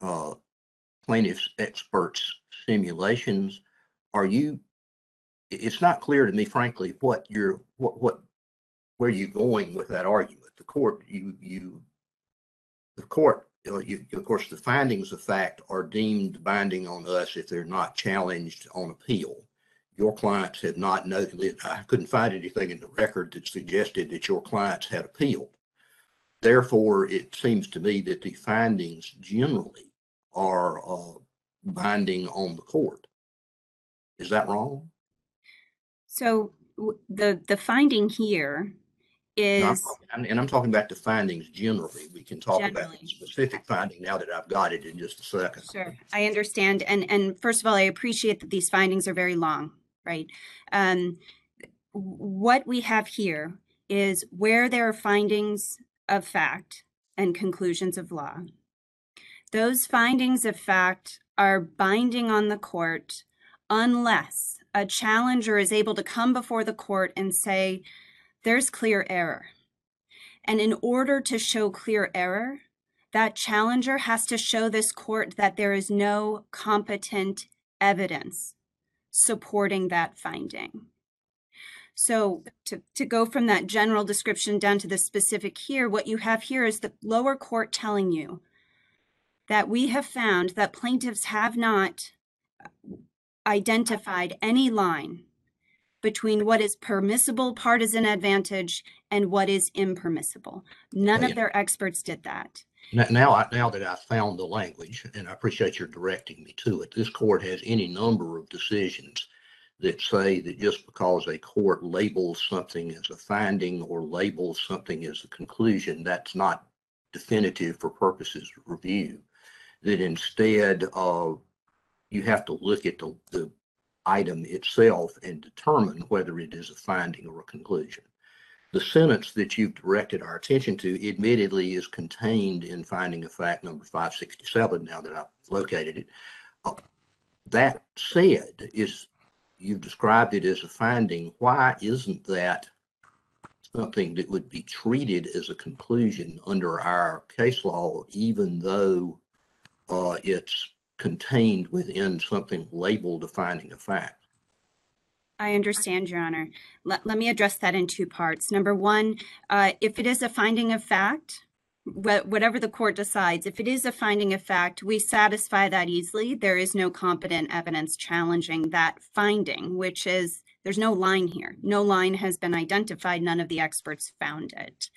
uh, plaintiff's experts simulations, are you, it's not clear to me frankly what you're, what, what, where you're going with that argument. The court, you, you, the court, you, of course, the findings of fact are deemed binding on us if they're not challenged on appeal. Your clients have not noted, I couldn't find anything in the record that suggested that your clients had appealed. Therefore, it seems to me that the findings generally are uh, binding on the court. Is that wrong? So the, the finding here is, No, I'm talking- And I'm talking about the findings generally. We can talk about Generally. the specific finding now that I've got it in just a second. Sure, I understand. And, and first of all, I appreciate that these findings are very long, right? Um, what we have here is where there are findings of fact and conclusions of law. Those findings of fact are binding on the court unless a challenger is able to come before the court and say, there's clear error. And in order to show clear error, that challenger has to show this court that there is no competent evidence supporting that finding. So to, to go from that general description down to the specific here, what you have here is the lower court telling you that we have found that plaintiffs have not identified any line between what is permissible partisan advantage and what is impermissible. None Yeah. of their experts did that. Now, now, I- now that I've found the language, and I appreciate your directing me to it, this court has any number of decisions that say that just because a court labels something as a finding or labels something as a conclusion, that's not definitive for purposes of review. That instead of, you have to look at the, the item itself and determine whether it is a finding or a conclusion. The sentence that you've directed our attention to admittedly is contained in finding of fact number five sixty-seven, now that I've located it. Uh, That said, is, you've described it as a finding, why isn't that something that would be treated as a conclusion under our case law, even though uh, it's contained within something labeled defining a fact? I understand, Your Honor. Let, let me address that in two parts. Number one, uh, if it is a finding of fact, wha- whatever the court decides, if it is a finding of fact, we satisfy that easily. There is no competent evidence challenging that finding, which is, there's no line here. No line has been identified. None of the experts found it.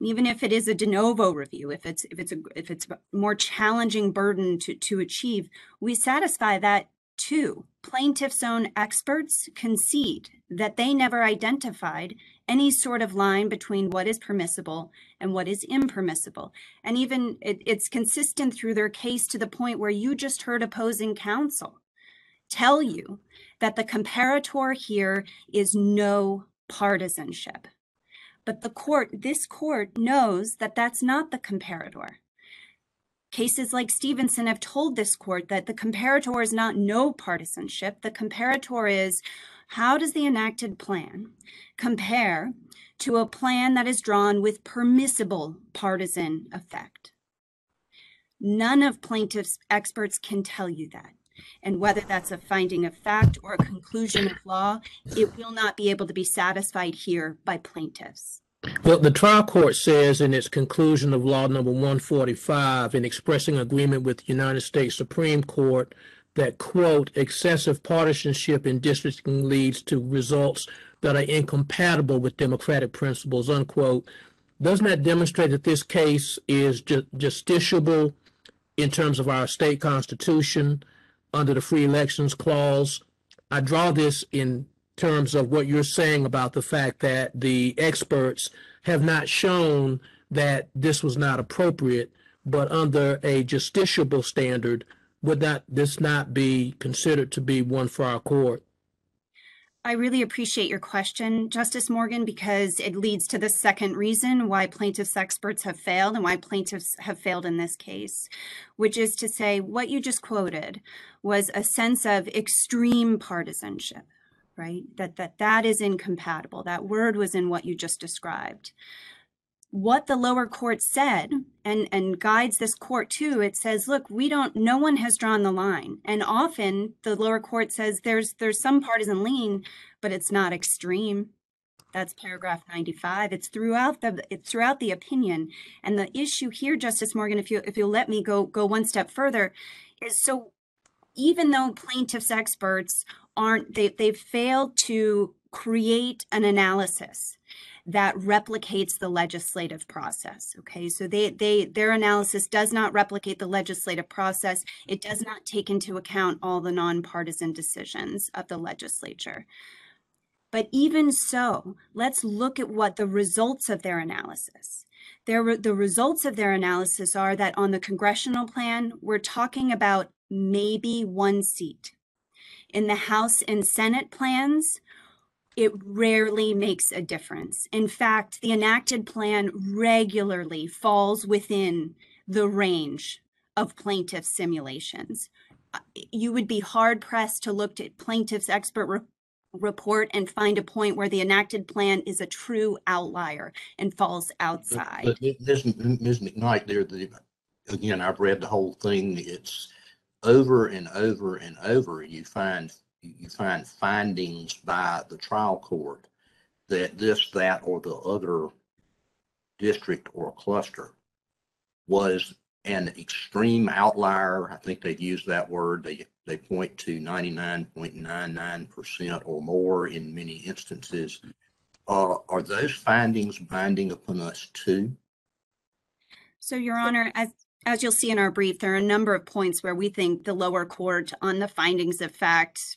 Even if it is a de novo review, if it's, if it's a, if it's a more challenging burden to, to achieve, we satisfy that too. Plaintiff's own experts concede that they never identified any sort of line between what is permissible and what is impermissible. And even it, it's consistent through their case to the point where you just heard opposing counsel tell you that the comparator here is no partisanship. But the court, this court knows that that's not the comparator. Cases like Stephenson have told this court that the comparator is not no partisanship. The comparator is how does the enacted plan compare to a plan that is drawn with permissible partisan effect? None of plaintiffs' experts can tell you that. And whether that's a finding of fact or a conclusion of law, it will not be able to be satisfied here by plaintiffs. Well, the trial court says in its conclusion of law number 145 in expressing agreement with the United States Supreme Court that, quote, excessive partisanship in districting leads to results that are incompatible with democratic principles, unquote. Doesn't that demonstrate that this case is ju- justiciable in terms of our state constitution under the free elections clause? I draw this in terms of what you're saying about the fact that the experts have not shown that this was not appropriate, but under a justiciable standard, would not this not be considered to be one for our court? I really appreciate your question, Justice Morgan, because it leads to the second reason why plaintiffs' experts have failed and why plaintiffs have failed in this case, which is to say what you just quoted was a sense of extreme partisanship, right? That that that is incompatible. That word was in what you just described. What the lower court said and and guides this court too, it says, look, we don't no one has drawn the line. And often the lower court says there's there's some partisan lean, but it's not extreme. That's paragraph 95. It's throughout the it's throughout the opinion. And the issue here, Justice Morgan, if you if you'll let me go go one step further, is so even though plaintiffs experts aren't they they've failed to create an analysis that replicates the legislative process okay so they they their analysis does not replicate the legislative process it does not take into account all the nonpartisan decisions of the legislature But even so, let's look at what the results of their analysis. The results of their analysis are that on the congressional plan, we're talking about maybe one seat. In the House and Senate plans, it rarely makes a difference. In fact, the enacted plan regularly falls within the range of plaintiff simulations. Uh, You would be hard pressed to look at plaintiff's expert re- report and find a point where the enacted plan is a true outlier and falls outside. But Ms. M- Ms. McKnight, there, the, again, I've read the whole thing. It's over and over and over, you find, you find findings by the trial court that this, that, or the other district or cluster was an extreme outlier. I think they've used that word. They, they point to ninety-nine point nine nine percent or more in many instances. Uh, are those findings binding upon us too? So, Your Honor, as, as you'll see in our brief, there are a number of points where we think the lower court on the findings of fact,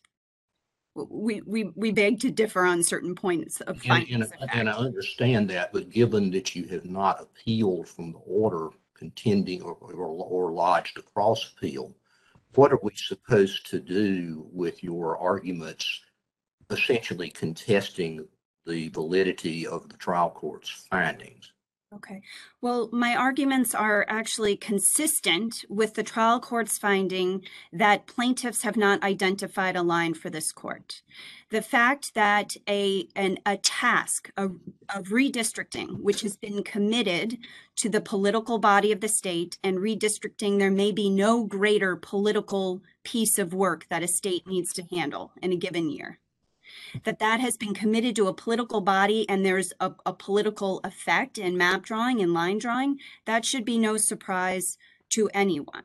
we, we, we beg to differ on certain points of And, findings and, of and I understand that, but given that you have not appealed from the order contending or, or, or lodged a cross appeal, what are we supposed to do with your arguments essentially contesting the validity of the trial court's findings? Okay. Well, my arguments are actually consistent with the trial court's finding that plaintiffs have not identified a line for this court. The fact that a an a task of, of redistricting, which has been committed to the political body of the state and redistricting, there may be no greater political piece of work that a state needs to handle in a given year that that has been committed to a political body and there's a, a political effect in map drawing and line drawing, that should be no surprise to anyone.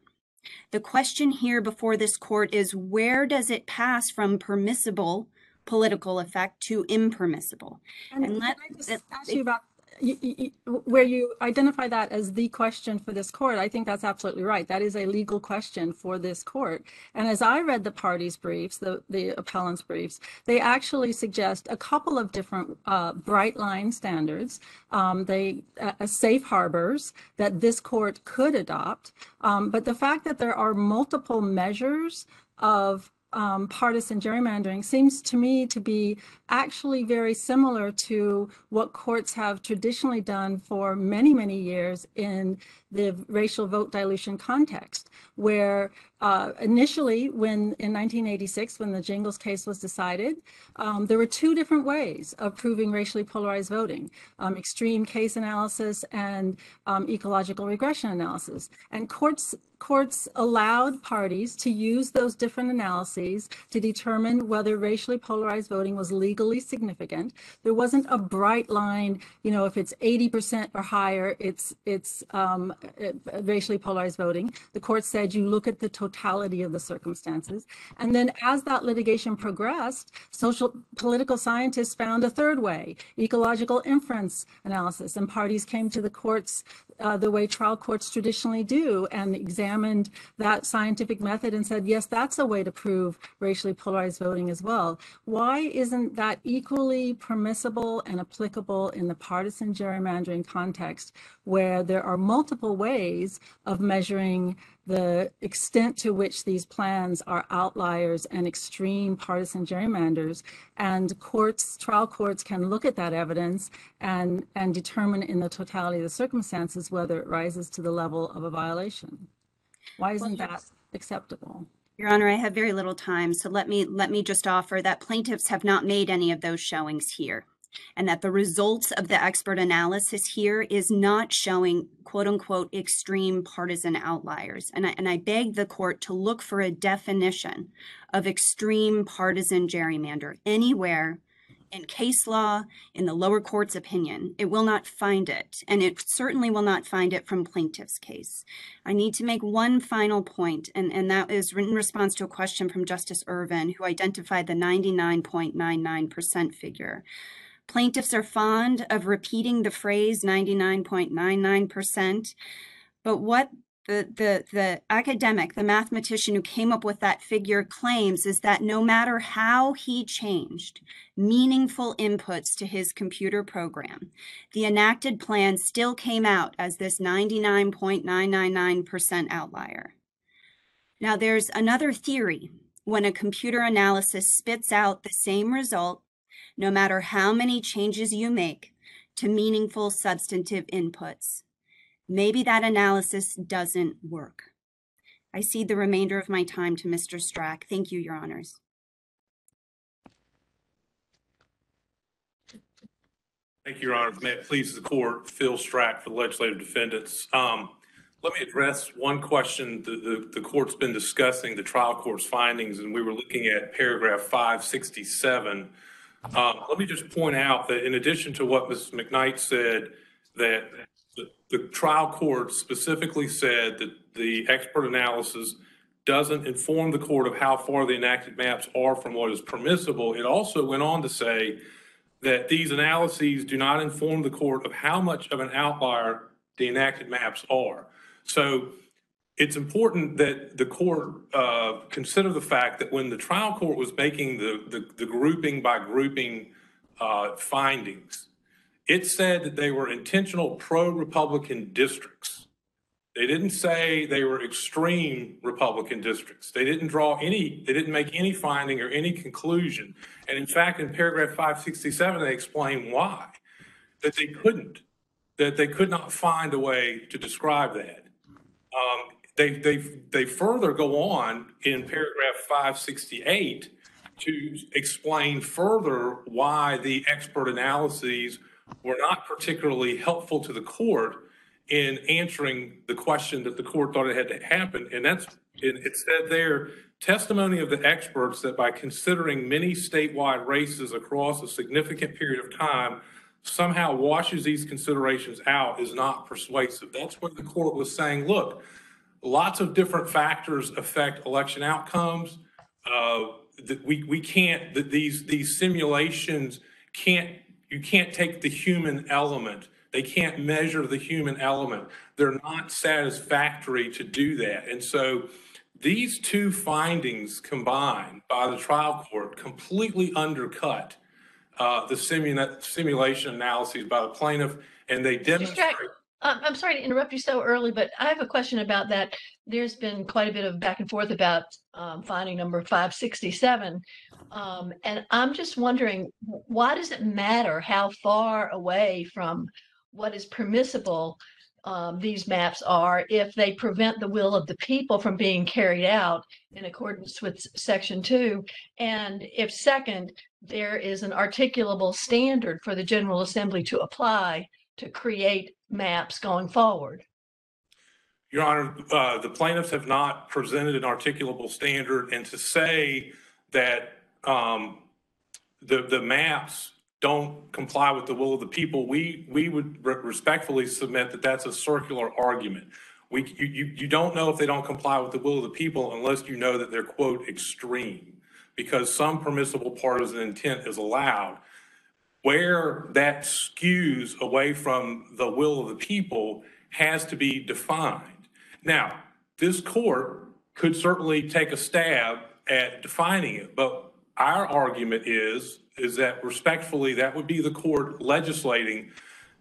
The question here before this court is where does it pass from permissible political effect to impermissible? And And let- I just ask you about, where you identify that as the question for this court, I think that's absolutely right. That is a legal question for this court. And as I read the parties' briefs, the, the appellant's briefs, they actually suggest a couple of different uh, bright line standards. Um, They, uh, uh, safe harbors that this court could adopt. Um, But the fact that there are multiple measures of um, partisan gerrymandering seems to me to be actually very similar to what courts have traditionally done for many, many years in the racial vote dilution context, where uh, initially, when in 1986, when the Gingles case was decided, um, there were two different ways of proving racially polarized voting um, extreme case analysis and um, ecological regression analysis. And courts courts allowed parties to use those different analyses to determine whether racially polarized voting was legally significant. There wasn't a bright line, you know, if it's 80% or higher, it's it's um, racially polarized voting. The court said you look at the totality of the circumstances. And then as that litigation progressed, social political scientists found a third way, ecological inference analysis, and parties came to the courts uh, the way trial courts traditionally do and examined that scientific method and said, yes, that's a way to prove racially polarized voting as well. Why isn't that equally permissible and applicable in the partisan gerrymandering context where there are multiple ways of measuring the extent to which these plans are outliers and extreme partisan gerrymanders and courts trial courts can look at that evidence and and determine in the totality of the circumstances whether it rises to the level of a violation why isn't that acceptable Your Honor, I have very little time, so let me let me just offer that plaintiffs have not made any of those showings here. And that the results of the expert analysis here is not showing quote unquote extreme partisan outliers. And I, and I beg the court to look for a definition of extreme partisan gerrymander anywhere in case law, in the lower court's opinion. It will not find it, and it certainly will not find it from plaintiff's case. I need to make one final point, and, and that is in response to a question from Justice Ervin, who identified the 99.99% figure. Plaintiffs are fond of repeating the phrase 99.99%, but what the, the, the academic, the mathematician who came up with that figure claims is that no matter how he changed meaningful inputs to his computer program, the enacted plan still came out as this 99.999% outlier. Now, there's another theory when a computer analysis spits out the same result, no matter how many changes you make to meaningful substantive inputs. Maybe that analysis doesn't work. I cede the remainder of my time to Mr. Strach. Thank you, Your Honors. Thank you, Your Honors. May it please the court, Phil Strach for the legislative defendants. Um, let me address one question. The, the, the court's been discussing the trial court's findings, and we were looking at paragraph 567. Um, let me just point out that in addition to what Ms. McKnight said, that the, the trial court specifically said that the expert analysis doesn't inform the court of how far the enacted maps are from what is permissible. It also went on to say that these analyses do not inform the court of how much of an outlier the enacted maps are. So it's important that the court uh, consider the fact that when the trial court was making the, the, grouping by grouping uh, findings, it said that they were intentional pro-Republican districts. They didn't say they were extreme Republican districts. They didn't draw any, they didn't make any finding or any conclusion. And in fact, in paragraph 567, they explain why. That they couldn't, that they could not find a way to describe that. Um, they, they, they further go on in paragraph 568 to explain further why the expert analyses were not particularly helpful to the court in answering the question that the court thought it had to happen. And that's, it, it said there, testimony of the experts that by considering many statewide races across a significant period of time, somehow washes these considerations out is not persuasive. That's what the court was saying. Look, lots of different factors affect election outcomes. Uh, that we, we can't, that these, these simulations can't, you can't take the human element. They can't measure the human element. They're not satisfactory to do that. And so these two findings combined by the trial court completely undercut uh, the simula- simulation analyses by the plaintiff, and they demonstrate. Um, I'm sorry to interrupt you so early, but I have a question about that. There's been quite a bit of back and forth about um, finding number 567. Um, and I'm just wondering, why does it matter how far away from what is permissible um, these maps are if they prevent the will of the people from being carried out in accordance with section two? And if second, there is an articulable standard for the General Assembly to apply to create maps going forward. Your Honor, uh, the plaintiffs have not presented an articulable standard, and to say that um, the, the maps don't comply with the will of the people, we, we would re- respectfully submit that that's a circular argument. We, you, you, you don't know if they don't comply with the will of the people unless you know that they're, quote, extreme, because some permissible partisan intent is allowed. Where that skews away from the will of the people has to be defined. Now, this court could certainly take a stab at defining it, but our argument is, is that respectfully, that would be the court legislating,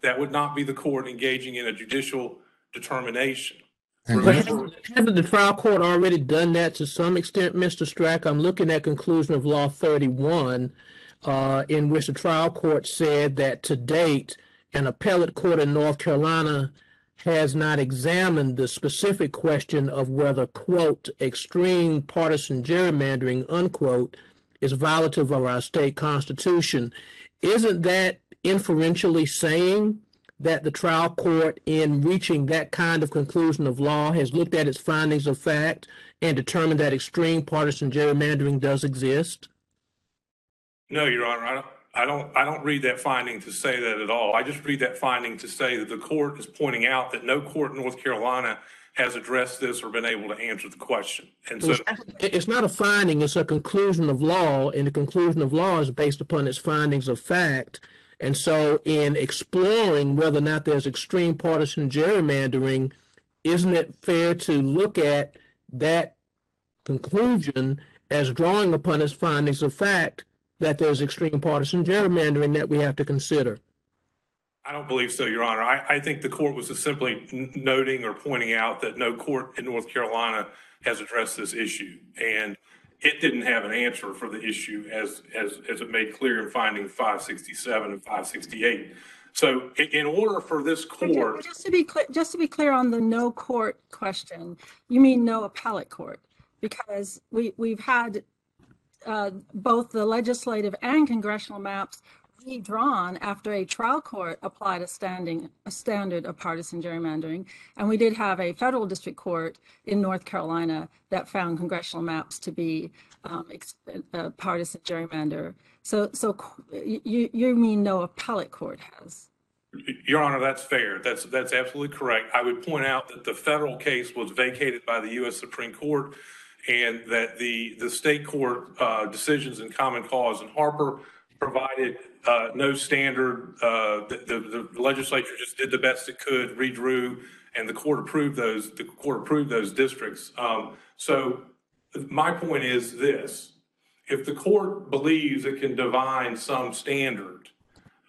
that would not be the court engaging in a judicial determination. But Remember, hasn't the trial court already done that to some extent, Mr. Strach? I'm looking at conclusion of law thirty-one, uh, in which the trial court said that to date, an appellate court in North Carolina has not examined the specific question of whether, quote, extreme partisan gerrymandering, unquote, is violative of our state constitution. Isn't that inferentially saying that the trial court, in reaching that kind of conclusion of law, has looked at its findings of fact and determined that extreme partisan gerrymandering does exist? No, Your Honor, I don't, I don't, read that finding to say that at all. I just read that finding to say that the court is pointing out that no court in North Carolina has addressed this or been able to answer the question. And so, It's not a finding, it's a conclusion of law, and the conclusion of law is based upon its findings of fact. And so in exploring whether or not there's extreme partisan gerrymandering, isn't it fair to look at that conclusion as drawing upon its findings of fact that there's extreme partisan gerrymandering that we have to consider? I don't believe so, Your Honor. I, I think the court was just simply n- noting or pointing out that no court in North Carolina has addressed this issue. And it didn't have an answer for the issue as, as, as it made clear in finding 567 and 568. So in, in order for this court, but Just to be clear, just to be clear on the no court question, you mean no appellate court? Because we, we've had uh, both the legislative and congressional maps redrawn after a trial court applied a standing, a standard of partisan gerrymandering. And we did have a federal district court in North Carolina that found congressional maps to be um, uh, partisan gerrymander. So, so you, you mean no appellate court has? Your Honor, that's fair. That's, that's absolutely correct. I would point out that the federal case was vacated by the U.S. Supreme Court and that the, the state court uh, decisions in common cause and Harper provided uh, no standard. Uh, The, the legislature just did the best it could, redrew, and the court approved those, the court approved those districts. Um, So my point is this, if the court believes it can divine some standard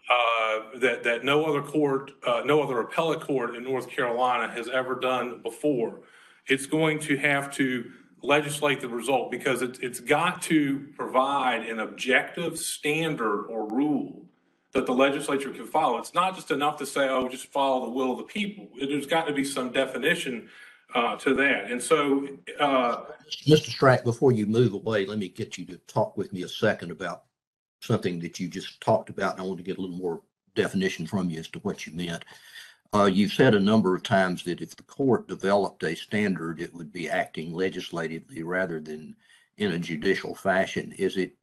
uh, that, that no other court, uh, no other appellate court in North Carolina has ever done before. It's going to have to legislate the result because it's, it's got to provide an objective standard or rule that the legislature can follow. It's not just enough to say, oh, just follow the will of the people. There's got to be some definition uh, to that. And so, uh, Mr. Strach, before you move away, let me get you to talk with me a second about something that you just talked about. and I want to get a little more definition from you as to what you meant. Uh, you've said a number of times that if the court developed a standard, it would be acting legislatively rather than in a judicial fashion. Is it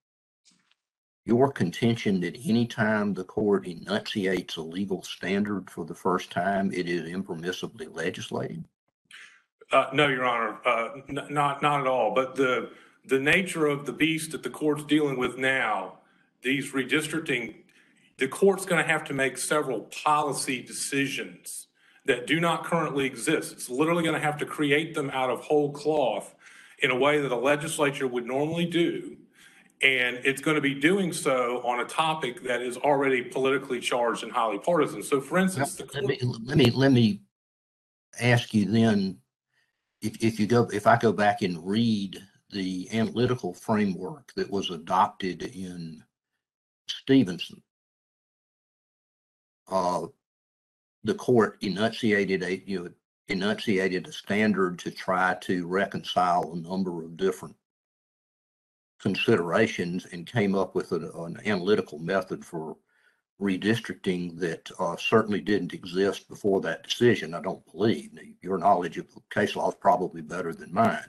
your contention that anytime the court enunciates a legal standard for the first time, it is impermissibly legislating? Uh, no, Your Honor, uh, n- not, not at all. But the, the nature of the beast that the court's dealing with now, these redistricting, the court's going to have to make several policy decisions that do not currently exist. It's literally going to have to create them out of whole cloth in a way that a legislature would normally do. And it's going to be doing so on a topic that is already politically charged and highly partisan. So for instance, the Let me, let me, let me ask you then, if, if you go, if I go back and read the analytical framework that was adopted in Stephenson, uh, the court enunciated a, you know, enunciated a standard to try to reconcile a number of different considerations and came up with an, an analytical method for redistricting that uh, certainly didn't exist before that decision, I don't believe. Your knowledge of case law is probably better than mine,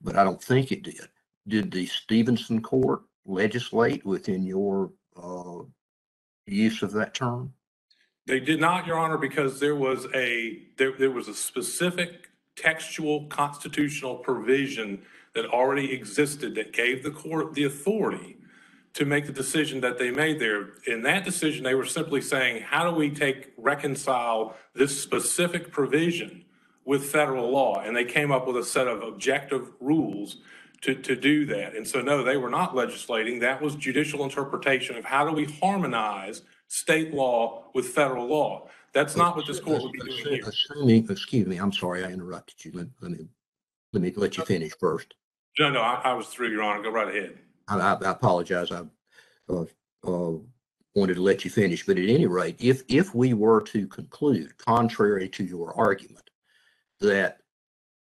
but I don't think it did. Did the Stephenson Court legislate within your uh, use of that term? They did not, Your Honor, because there was a, there, there was a specific textual constitutional provision that already existed that gave the court the authority to make the decision that they made there. In that decision, they were simply saying, how do we take, reconcile this specific provision with federal law? And they came up with a set of objective rules to, to do that. And so, no, they were not legislating. That was judicial interpretation of how do we harmonize state law with federal law. That's not what this court would be doing here. Assuming, excuse me, I'm sorry, I interrupted you. Let, let me, let me let you finish first. No, no, I, I was through, Your Honor. Go right ahead. I, I I apologize. I uh, uh, wanted to let you finish, but at any rate, if, if we were to conclude, contrary to your argument, that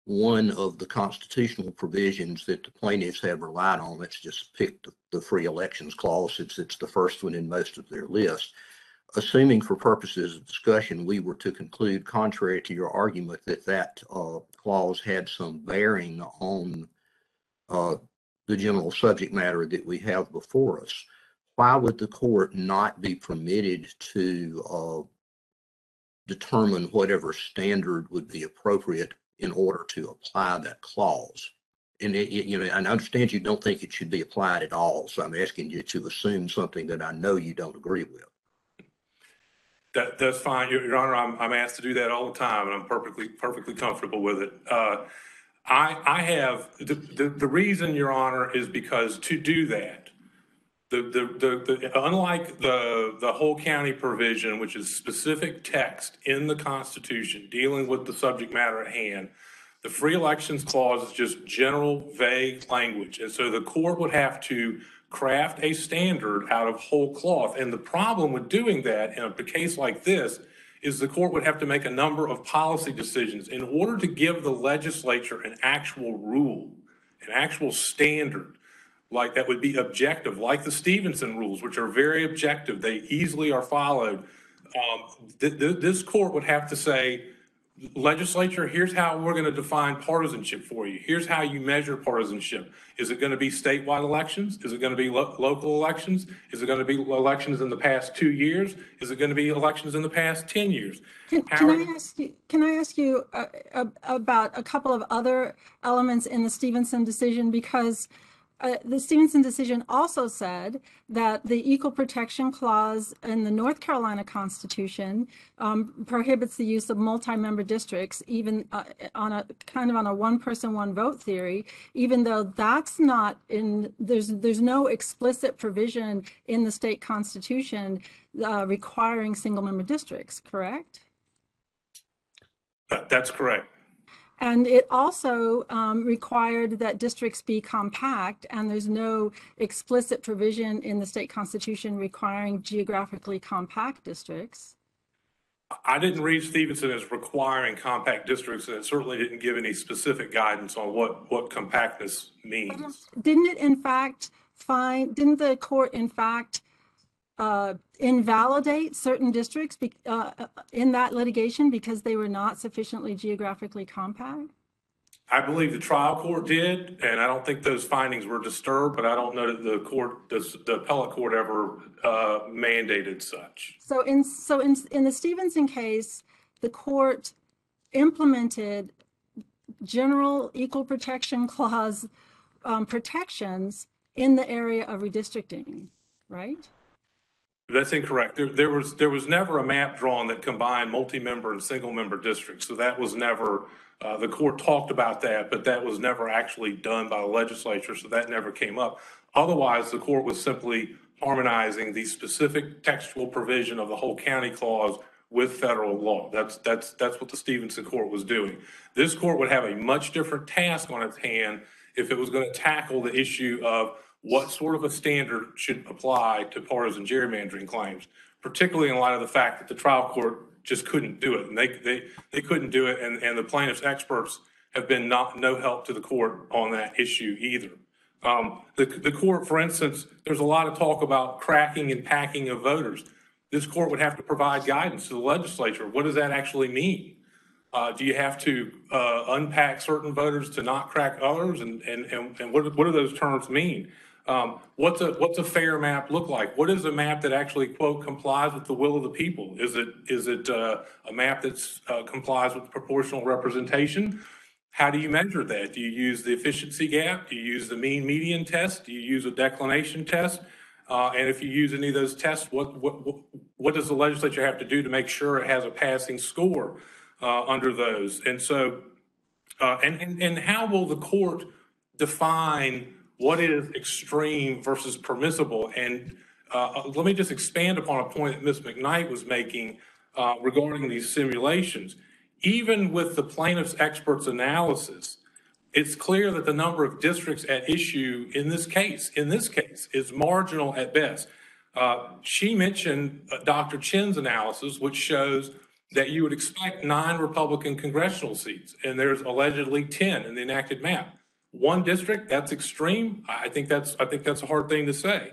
one of the constitutional provisions that the plaintiffs have relied on, let's just pick the, the free elections clause, since it's the first one in most of their list. Assuming for purposes of discussion, we were to conclude, contrary to your argument, that that uh, clause had some bearing on uh, the general subject matter that we have before us, why would the court not be permitted to uh, determine whatever standard would be appropriate in order to apply that clause? And it, it- you know, I understand you don't think it should be applied at all, so I'm asking you to assume something that I know you don't agree with. That, that's fine, Your, Your Honor, I'm, I'm asked to do that all the time, and I'm perfectly, perfectly comfortable with it. Uh, I, I have, the, the, the reason, Your Honor, is because to do that, the, the, the, the, unlike the, the whole county provision, which is specific text in the Constitution dealing with the subject matter at hand, the free elections clause is just general vague language. And so the court would have to craft a standard out of whole cloth. And the problem with doing that in a case like this is the court would have to make a number of policy decisions in order to give the legislature an actual rule, an actual standard like that would be objective, like the Stephenson rules, which are very objective. They easily are followed. Um, th- th- this court would have to say, legislature, here's how we're going to define partisanship for you. Here's how you measure partisanship. Is it going to be statewide elections? Is it going to be lo- local elections? Is it going to be elections in the past two years? Is it going to be elections in the past 10 years? Can, can I ask you, can I ask you uh, uh, about a couple of other elements in the Stephenson decision? Because uh, the Stephenson decision also said that the Equal Protection Clause in the North Carolina Constitution um, prohibits the use of multi-member districts, even uh, on a kind of on a one-person, one-vote theory, even though that's not in, there's, there's no explicit provision in the state constitution uh, requiring single-member districts, correct? That's correct. And it also um, required that districts be compact, and there's no explicit provision in the state constitution requiring geographically compact districts. I didn't read Stephenson as requiring compact districts, and it certainly didn't give any specific guidance on what, what compactness means. Didn't it in fact find, didn't the court in fact uh, invalidate certain districts be- uh, uh, in that litigation because they were not sufficiently geographically compact? I believe the trial court did, and I don't think those findings were disturbed, but I don't know that the court, the the appellate court ever uh, mandated such. So in, so in, in the Stephenson case, the court implemented general equal protection clause um, protections in the area of redistricting, right? That's incorrect. There, there was, there was never a map drawn that combined multi-member and single-member districts. So that was never, uh, the court talked about that, but that was never actually done by the legislature, so that never came up. Otherwise, the court was simply harmonizing the specific textual provision of the whole county clause with federal law. That's, that's, that's what the Stephenson court was doing. This court would have a much different task on its hand if it was going to tackle the issue of what sort of a standard should apply to partisan gerrymandering claims, particularly in light of the fact that the trial court just couldn't do it. And they, they, they couldn't do it, and, and the plaintiff's experts have been not, no help to the court on that issue either. Um, the, the court, for instance, there's a lot of talk about cracking and packing of voters. This court would have to provide guidance to the legislature. What does that actually mean? Uh, do you have to uh, unpack certain voters to not crack others? And, and, and, and what, what do those terms mean? Um, what's a what's a fair map look like? What is a map that actually quote complies with the will of the people? Is it is it uh, a map that uh, complies with proportional representation? How do you measure that? Do you use the efficiency gap? Do you use the mean median test? Do you use a declination test? Uh, and if you use any of those tests, what, what, what, does the legislature have to do to make sure it has a passing score uh, under those? And so, uh, and, and, and how will the court define what is extreme versus permissible? And uh, let me just expand upon a point that Ms. McKnight was making uh, regarding these simulations. Even with the plaintiff's experts' analysis, it's clear that the number of districts at issue in this case, in this case, is marginal at best. Uh, she mentioned uh, Dr. Chen's analysis, which shows that you would expect nine Republican congressional seats, and there's allegedly 10 in the enacted map. One district, that's extreme. I think that's, I think that's a hard thing to say.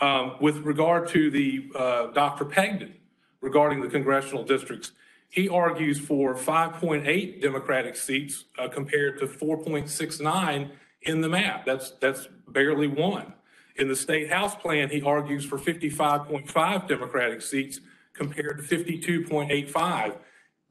Um, with regard to the, uh, Dr. Pegden regarding the congressional districts, he argues for 5.8 Democratic seats uh, compared to 4.69 in the map. That's, that's barely one. In the state house plan, he argues for 55.5 Democratic seats compared to 52.85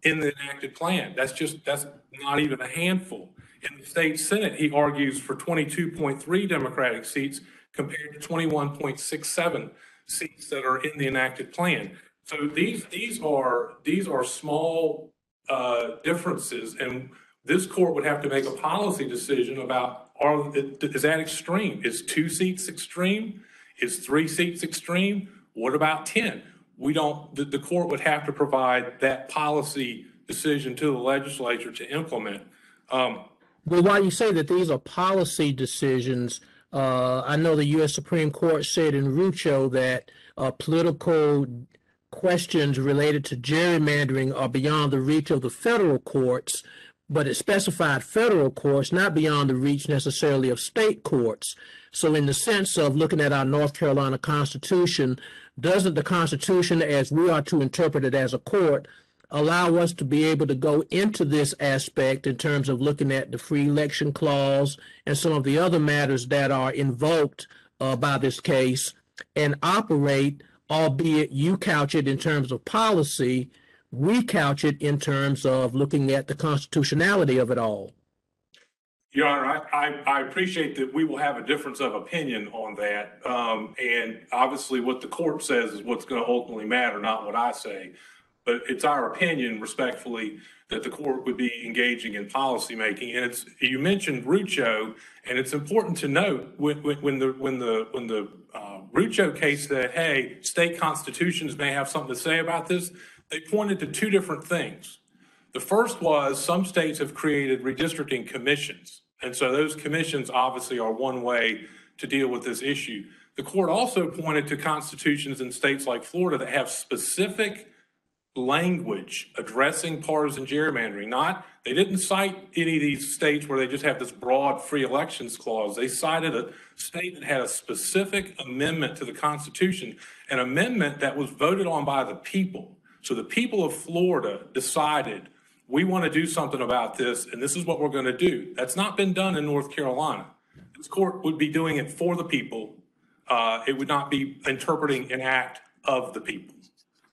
in the enacted plan. That's just, that's not even a handful. In the state senate, he argues for 22.3 Democratic seats compared to 21.67 seats that are in the enacted plan. So these, these are, these are small uh, differences, and this court would have to make a policy decision about, are, is that extreme? Is two seats extreme? Is three seats extreme? What about 10? We don't, the, the court would have to provide that policy decision to the legislature to implement. Um, Well, while you say that these are policy decisions, uh, I know the U.S. Supreme Court said in Rucho that uh, political questions related to gerrymandering are beyond the reach of the federal courts, but it specified federal courts, not beyond the reach necessarily of state courts. So, in the sense of looking at our North Carolina Constitution, doesn't the Constitution, as we are to interpret it as a court, allow us to be able to go into this aspect in terms of looking at the free election clause and some of the other matters that are invoked uh, by this case and operate, albeit you couch it in terms of policy, we couch it in terms of looking at the constitutionality of it all. Your Honor, I, I, I appreciate that we will have a difference of opinion on that. Um, and obviously what the court says is what's going to ultimately matter, not what I say. But it's our opinion respectfully that the court would be engaging in policymaking. And it's, you mentioned Rucho, and it's important to note when, when, the, when the, when the, uh, Rucho case said, hey, state constitutions may have something to say about this, they pointed to two different things. The first was some states have created redistricting commissions. And so those commissions obviously are one way to deal with this issue. The court also pointed to constitutions in states like Florida that have specific language addressing partisan gerrymandering. Not, they didn't cite any of these states where they just have this broad free elections clause. They cited a state that had a specific amendment to the Constitution, an amendment that was voted on by the people. So the people of Florida decided we want to do something about this, and this is what we're going to do. That's not been done in North Carolina. This court would be doing it for the people. Uh, it would not be interpreting an act of the people.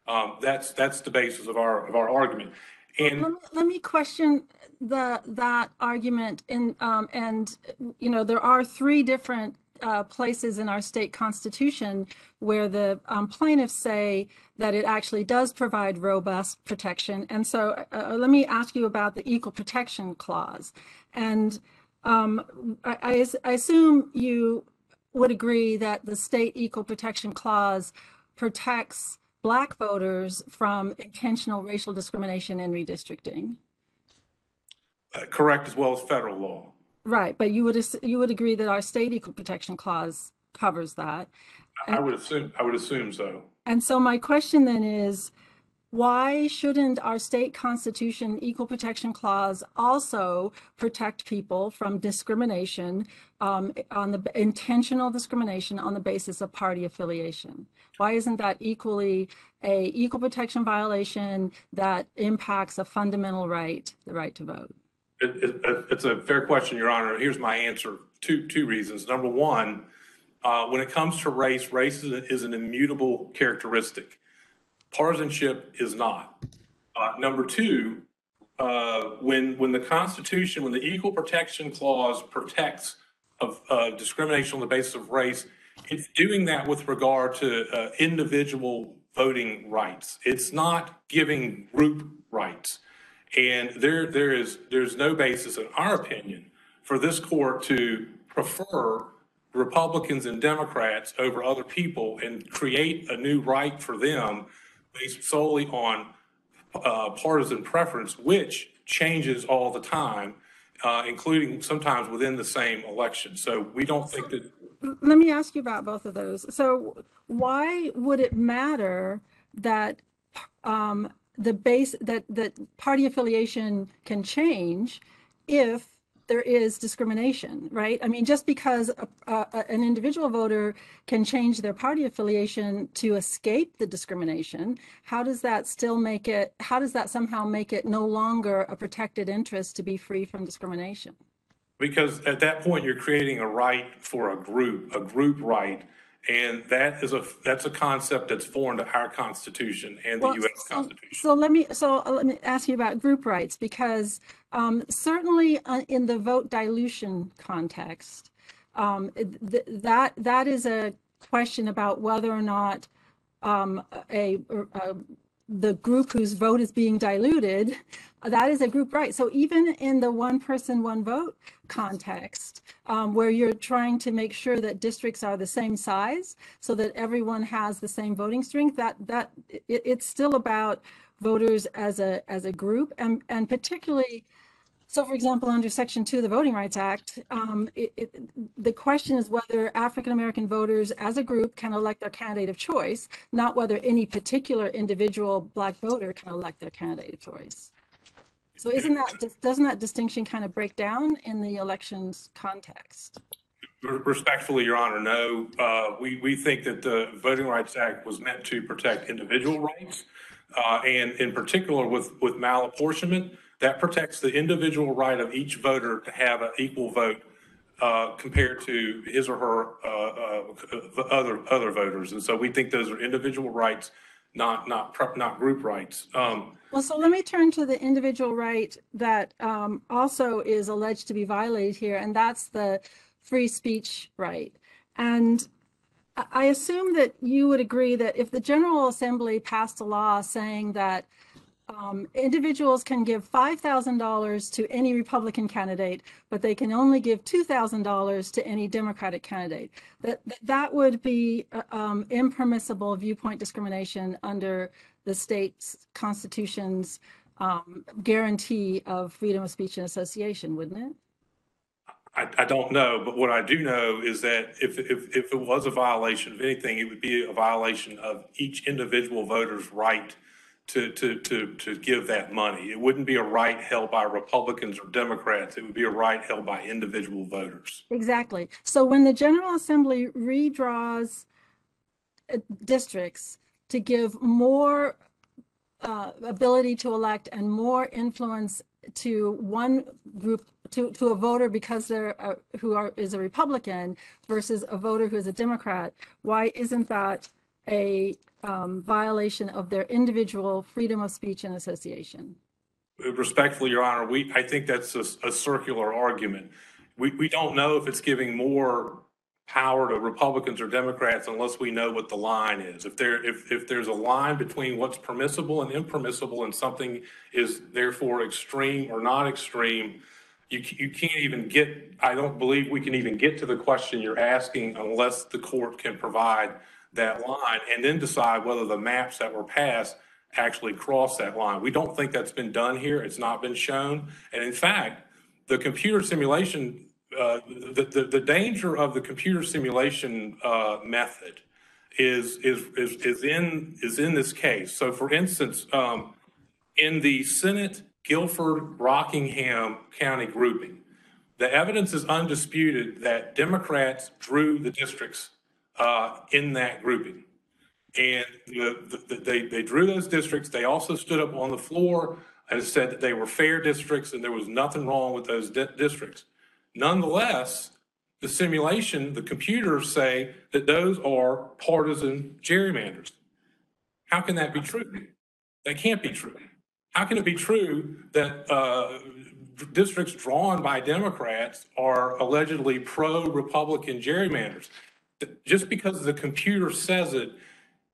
Um, that's that's the basis of our of our argument. And Let me, let me question the, that argument in, um, and, you know, there are three different uh, places in our state constitution where the um, plaintiffs say that it actually does provide robust protection. And so uh, let me ask you about the equal protection clause. And um, I, I, I assume you would agree that the state equal protection clause protects black voters from intentional racial discrimination and redistricting. uh, correct as well as federal law. Right, but you would, you would agree that our state equal protection clause covers that. I would assume I would assume so. And so my question then is, why shouldn't our state constitution equal protection clause also protect people from discrimination um, on the intentional discrimination on the basis of party affiliation? Why isn't that equally a equal protection violation that impacts a fundamental right, the right to vote? It, it, it's a fair question, Your Honor. Here's my answer. Two two reasons. Number one, uh, when it comes to race, race is, is an immutable characteristic. Partisanship is not. Uh, number two, uh, when when the Constitution, when the Equal Protection Clause protects of uh, discrimination on the basis of race, it's doing that with regard to uh, individual voting rights. It's not giving group rights. And there, there is, there's no basis, in our opinion, for this court to prefer Republicans and Democrats over other people and create a new right for them based solely on uh, partisan preference, which changes all the time, uh, including sometimes within the same election. So we don't think that Let me ask you about both of those. So why would it matter that um, the base, that, that party affiliation can change if there is discrimination, right? I mean, just because a, a, an individual voter can change their party affiliation to escape the discrimination, how does that still make it, how does that somehow make it no longer a protected interest to be free from discrimination? Because at that point, you're creating a right for a group, a group right. And that is a, that's a concept that's foreign to our Constitution and the Well, US so- Constitution. So let me, so uh, let me ask you about group rights, because um, certainly uh, in the vote dilution context, um, th- that, that is a question about whether or not um, a, a the group whose vote is being diluted, that is a group right. So even in the one person, one vote context, um, where you're trying to make sure that districts are the same size so that everyone has the same voting strength, that that it, it's still about voters as a as a group and and particularly so, for example, under Section 2 of the Voting Rights Act, um, it, it, the question is whether African American voters as a group can elect their candidate of choice, not whether any particular individual Black voter can elect their candidate of choice. So, isn't that doesn't that distinction kind of break down in the elections context? Respectfully, Your Honor, no. Uh, we, we think that the Voting Rights Act was meant to protect individual rights, uh, and in particular with, with malapportionment that protects the individual right of each voter to have an equal vote uh, compared to his or her uh, uh, other other voters. And so we think those are individual rights, not not not group rights. Um, well, so let me turn to the individual right that um, also is alleged to be violated here, and that's the free speech right. And I assume that you would agree that if the General Assembly passed a law saying that um, individuals can give $5,000 to any Republican candidate, but they can only give $2,000 to any Democratic candidate. That, that would be uh, um, impermissible viewpoint discrimination under the state's constitution's um, guarantee of freedom of speech and association, wouldn't it? I, I, don't know, but what I do know is that if, if, if it was a violation of anything, it would be a violation of each individual voter's right to, to, to, to give that money. It wouldn't be a right held by Republicans or Democrats. It would be a right held by individual voters. Exactly. So when the General Assembly redraws uh, districts to give more uh, ability to elect and more influence to one group to, to a voter because they're a, who are is a Republican versus a voter who is a Democrat, why isn't that a um, violation of their individual freedom of speech and association. Respectfully, Your Honor, we, I think that's a, a circular argument. We, we don't know if it's giving more power to Republicans or Democrats unless we know what the line is. If there if, if there's a line between what's permissible and impermissible and something is therefore extreme or not extreme, you, you can't even get, I don't believe we can even get to the question you're asking unless the court can provide that line and then decide whether the maps that were passed actually cross that line. We don't think that's been done here. It's not been shown. And in fact, the computer simulation, uh, the, the, the, danger of the computer simulation uh, method is, is, is, is, in, is in this case. So for instance, um, in the Senate Guilford Rockingham County grouping, the evidence is undisputed that Democrats drew the districts uh, in that grouping. And the, the, they, they drew those districts. They also stood up on the floor and said that they were fair districts and there was nothing wrong with those di- districts. Nonetheless, the simulation, the computers say that those are partisan gerrymanders. How can that be true? That can't be true. How can it be true that uh, districts drawn by Democrats are allegedly pro Republican gerrymanders? Just because the computer says it,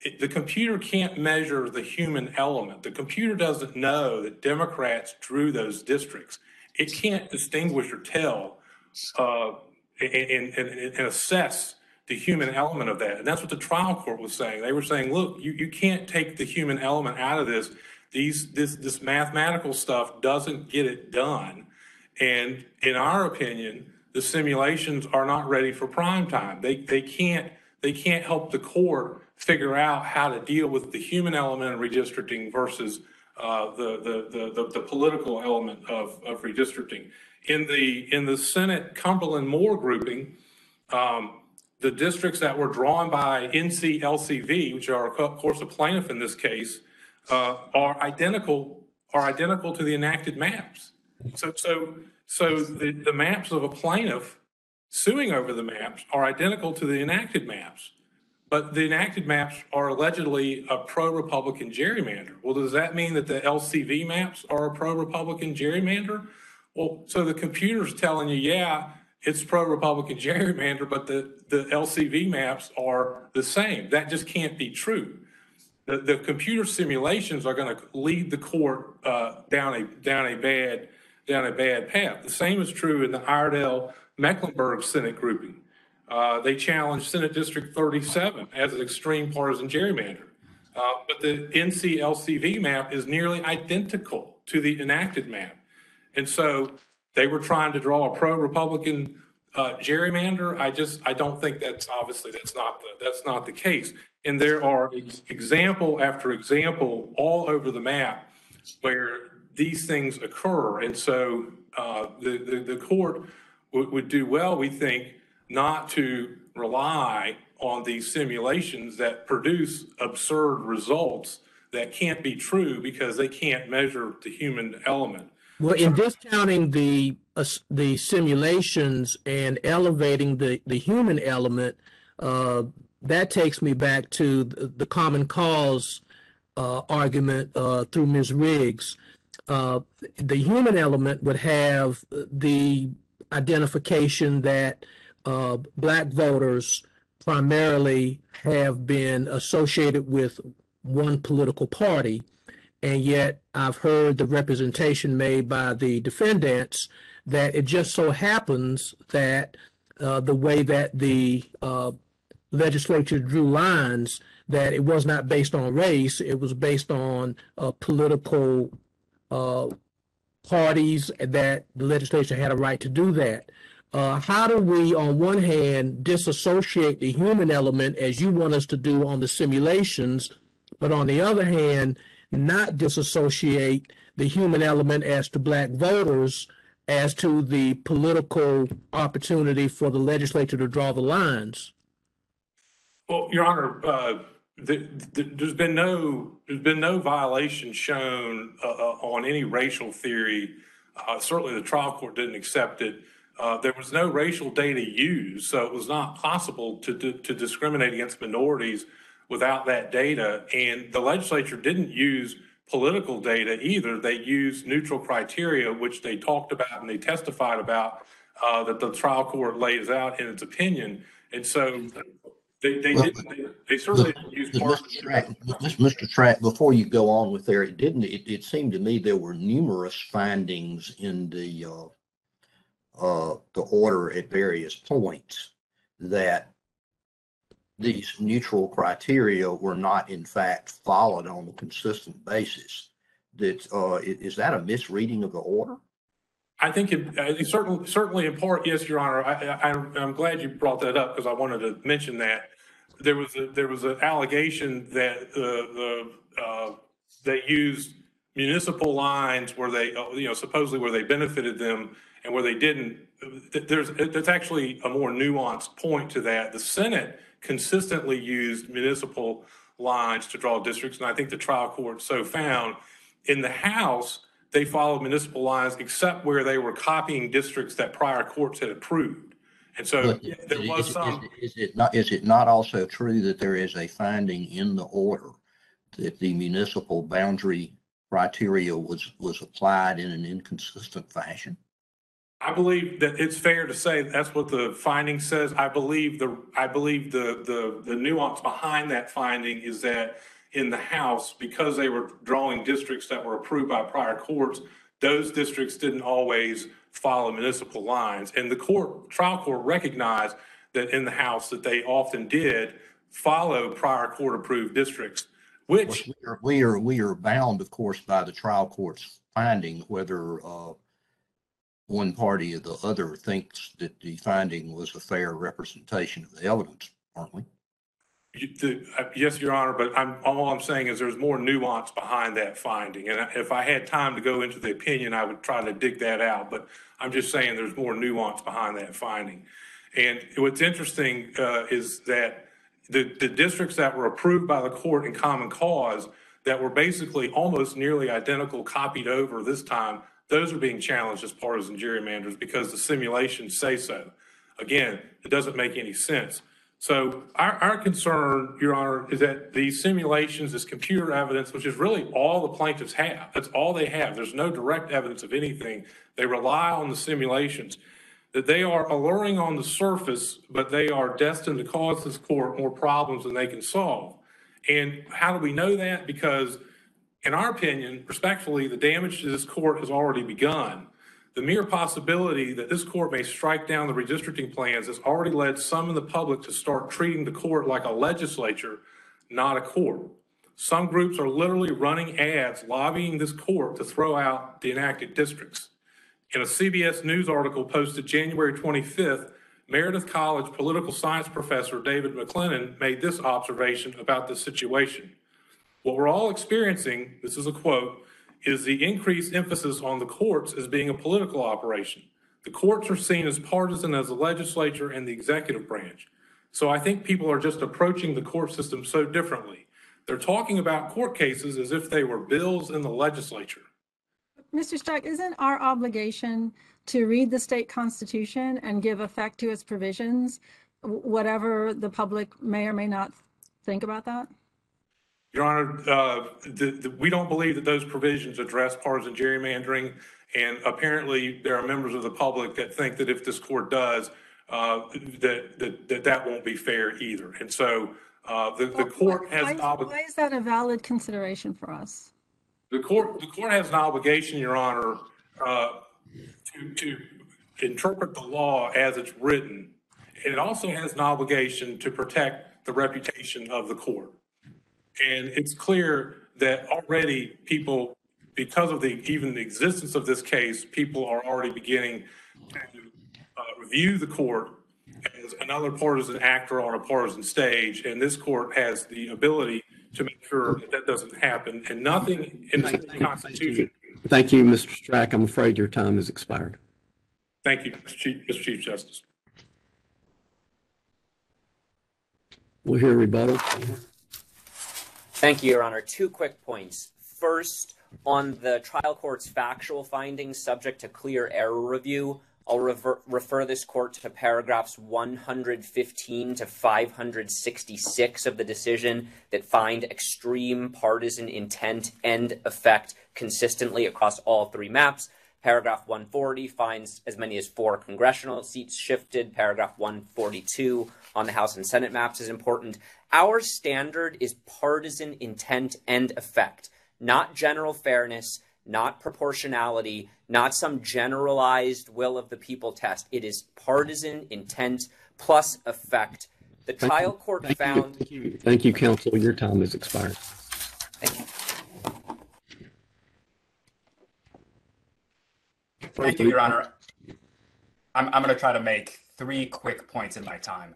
it, the computer can't measure the human element. The computer doesn't know that Democrats drew those districts. It can't distinguish or tell uh, and, and, and, assess the human element of that. And that's what the trial court was saying. They were saying, look, you, you can't take the human element out of this. These this this mathematical stuff doesn't get it done. And in our opinion, the simulations are not ready for prime time. They, they can't, they can't help the court figure out how to deal with the human element of redistricting versus uh, the, the, the, the, political element of, of redistricting. In the, in the Senate Cumberland Moore grouping, um, the districts that were drawn by NCLCV, which are of course a plaintiff in this case, uh, are identical are identical to the enacted maps. So, so so the, the maps of a plaintiff suing over the maps are identical to the enacted maps. But the enacted maps are allegedly a pro-Republican gerrymander. Well, does that mean that the LCV maps are a pro-Republican gerrymander? Well, so the computer's telling you, yeah, it's pro-Republican gerrymander, but the, the LCV maps are the same. That just can't be true. the, the computer simulations are going to lead the court uh, down a down a bad down a bad path. The same is true in the Iredell Mecklenburg Senate grouping. Uh, they challenged Senate District 37 as an extreme partisan gerrymander. Uh, but the NCLCV map is nearly identical to the enacted map. And so they were trying to draw a pro-Republican uh, gerrymander. I just, I don't think that's obviously, that's not the, that's not the case. And there are ex- example after example all over the map where these things occur. And so uh, the, the, the court would, would do well, we think, not to rely on these simulations that produce absurd results that can't be true because they can't measure the human element. Well, in discounting the, uh, the simulations and elevating the, the human element, uh, that takes me back to the, the common cause uh, argument uh, through Ms. Riggs. Uh, the human element would have the identification that uh, black voters primarily have been associated with one political party. And yet I've heard the representation made by the defendants that it just so happens that uh, the way that the uh, legislature drew lines, that it was not based on race, it was based on uh, political uh, parties that the legislature had a right to do that. Uh, how do we, on one hand, disassociate the human element as you want us to do on the simulations, but on the other hand, not disassociate the human element as to black voters as to the political opportunity for the legislature to draw the lines? Well, Your Honor, uh, the, the, there's been no there's been no violation shown uh, uh on any racial theory. Uh, certainly, the trial court didn't accept it. Uh, there was no racial data used, so it was not possible to, to, to discriminate against minorities without that data. And the legislature didn't use political data either. They used neutral criteria, which they talked about and they testified about uh, that the trial court lays out in its opinion. And so they, they Well, didn't, they, they certainly didn't use Mr. partisan. Strach, Mr. Strach, before you go on with there, it didn't, it, it seemed to me there were numerous findings in the, uh, uh, the order at various points that these neutral criteria were not in fact followed on a consistent basis. That, uh, i- is that a misreading of the order? I think it, uh, it certainly, certainly in part, yes, Your Honor. I, I, I'm- glad you brought that up because I wanted to mention that. There was a, there was an allegation that, uh, the, uh, they used municipal lines where they, uh, you know, supposedly where they benefited them and where they didn't. There's, there's actually a more nuanced point to that. The Senate consistently used municipal lines to draw districts, and I think the trial court so found. In the House, they followed municipal lines except where they were copying districts that prior courts had approved. And so But is- there was is- some, Is it not, is it not also true that there is a finding in the order that the municipal boundary criteria was, was applied in an inconsistent fashion? I believe that it's fair to say that's what the finding says. I believe the, I believe the, the, the nuance behind that finding is that in the House, because they were drawing districts that were approved by prior courts, those districts didn't always follow municipal lines. And the court, trial court recognized that in the House that they often did follow prior court-approved districts, which We are, we are, we are bound, of course, by the trial court's finding whether, uh, one party or the other thinks that the finding was a fair representation of the evidence, aren't we? Uh, Yes, Your Honor, but all I'm saying is there's more nuance behind that finding. And if I had time to go into the opinion, I would try to dig that out. But I'm just saying there's more nuance behind that finding. And what's interesting uh, is that the, the districts that were approved by the court in common cause that were basically almost nearly identical, copied over this time, those are being challenged as partisan gerrymanders because the simulations say so. Again, it doesn't make any sense. So our, our concern, Your Honor, is that these simulations, this computer evidence, which is really all the plaintiffs have, that's all they have. There's no direct evidence of anything. They rely on the simulations, that they are alluring on the surface, but they are destined to cause this court more problems than they can solve. And how do we know that? Because in our opinion, respectfully, the damage to this court has already begun. The mere possibility that this court may strike down the redistricting plans has already led some in the public to start treating the court like a legislature, not a court. Some groups are literally running ads lobbying this court to throw out the enacted districts. In a CBS News article posted January 25th, Meredith College political science professor David McLennan made this observation about the situation. What we're all experiencing, this is a quote, is the increased emphasis on the courts as being a political operation. The courts are seen as partisan as the legislature and the executive branch. So I think people are just approaching the court system so differently. They're talking about court cases as if they were bills in the legislature. Mr. Strach, isn't our obligation to read the state constitution and give effect to its provisions, whatever the public may or may not think about that? Your Honor, uh, the, the, we don't believe that those provisions address partisan gerrymandering. And apparently, there are members of the public that think that if this court does, uh, that, that, that that won't be fair either. And so uh, the, the court has. Why, why is that a valid consideration for us? The court, the court has an obligation, Your Honor, uh, to, to interpret the law as it's written. And it also has an obligation to protect the reputation of the court. And it's clear that already people, because of the even the existence of this case, people are already beginning to uh, review the court as another partisan actor on a partisan stage. And this court has the ability to make sure that that doesn't happen. And nothing in the Constitution. Thank you, Mr. Strach. I'm afraid your time has expired. Thank you, Mr. Chief, Mr. Chief Justice. We'll hear rebuttal. Thank you, Your Honor. Two quick points. First, on the trial court's factual findings subject to clear error review, I'll rever- refer this court to paragraphs 115 to 566 of the decision that find extreme partisan intent and effect consistently across all three maps. Paragraph 140 finds as many as four congressional seats shifted. Paragraph 142 on the House and Senate maps is important. Our standard is partisan intent and effect, not general fairness, not proportionality, not some generalized will of the people test. It is partisan intent plus effect. The trial court Thank found. You. Thank you. Thank you, counsel. Your time has expired. Thank you. Thank you, Your Honor. I'm, I'm going to try to make three quick points in my time.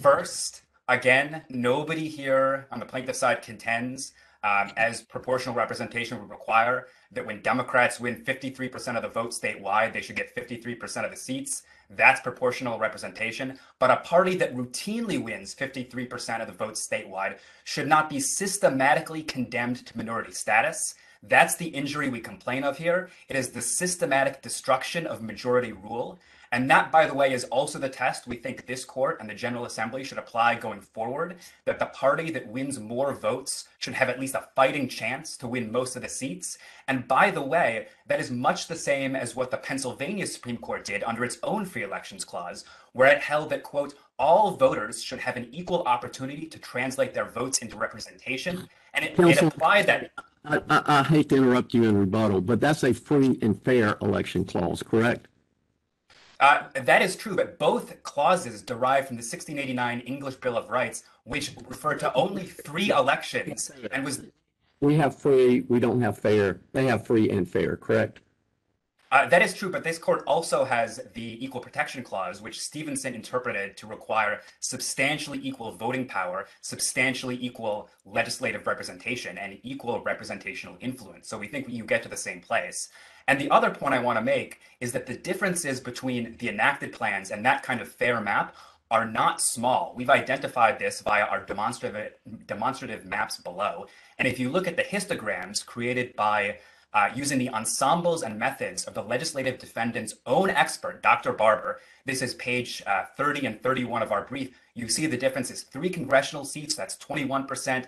First, again, nobody here on the plaintiff side contends, um, as proportional representation would require, that when Democrats win 53% of the vote statewide, they should get 53% of the seats. That's proportional representation. But a party that routinely wins 53% of the votes statewide should not be systematically condemned to minority status. That's the injury we complain of here. It is the systematic destruction of majority rule. And that, by the way, is also the test we think this court and the General Assembly should apply going forward that the party that wins more votes should have at least a fighting chance to win most of the seats. And by the way, that is much the same as what the Pennsylvania Supreme Court did under its own free elections clause, where it held that, quote, all voters should have an equal opportunity to translate their votes into representation. And it, it applied that. I, I, I hate to interrupt you in rebuttal, but that's a free and fair election clause, correct? Uh, that is true, but both clauses derive from the 1689 English Bill of Rights, which referred to only three elections and was. We have free, we don't have fair. They have free and fair, correct? Uh, that is true, but this court also has the Equal Protection Clause, which Stephenson interpreted to require substantially equal voting power, substantially equal legislative representation, and equal representational influence. So we think you get to the same place. And the other point I want to make is that the differences between the enacted plans and that kind of fair map are not small. We've identified this via our demonstrative, demonstrative maps below. And if you look at the histograms created by uh, using the ensembles and methods of the legislative defendant's own expert, Dr. Barber. This is page uh, 30 and 31 of our brief. You see the difference is three congressional seats, that's 21%,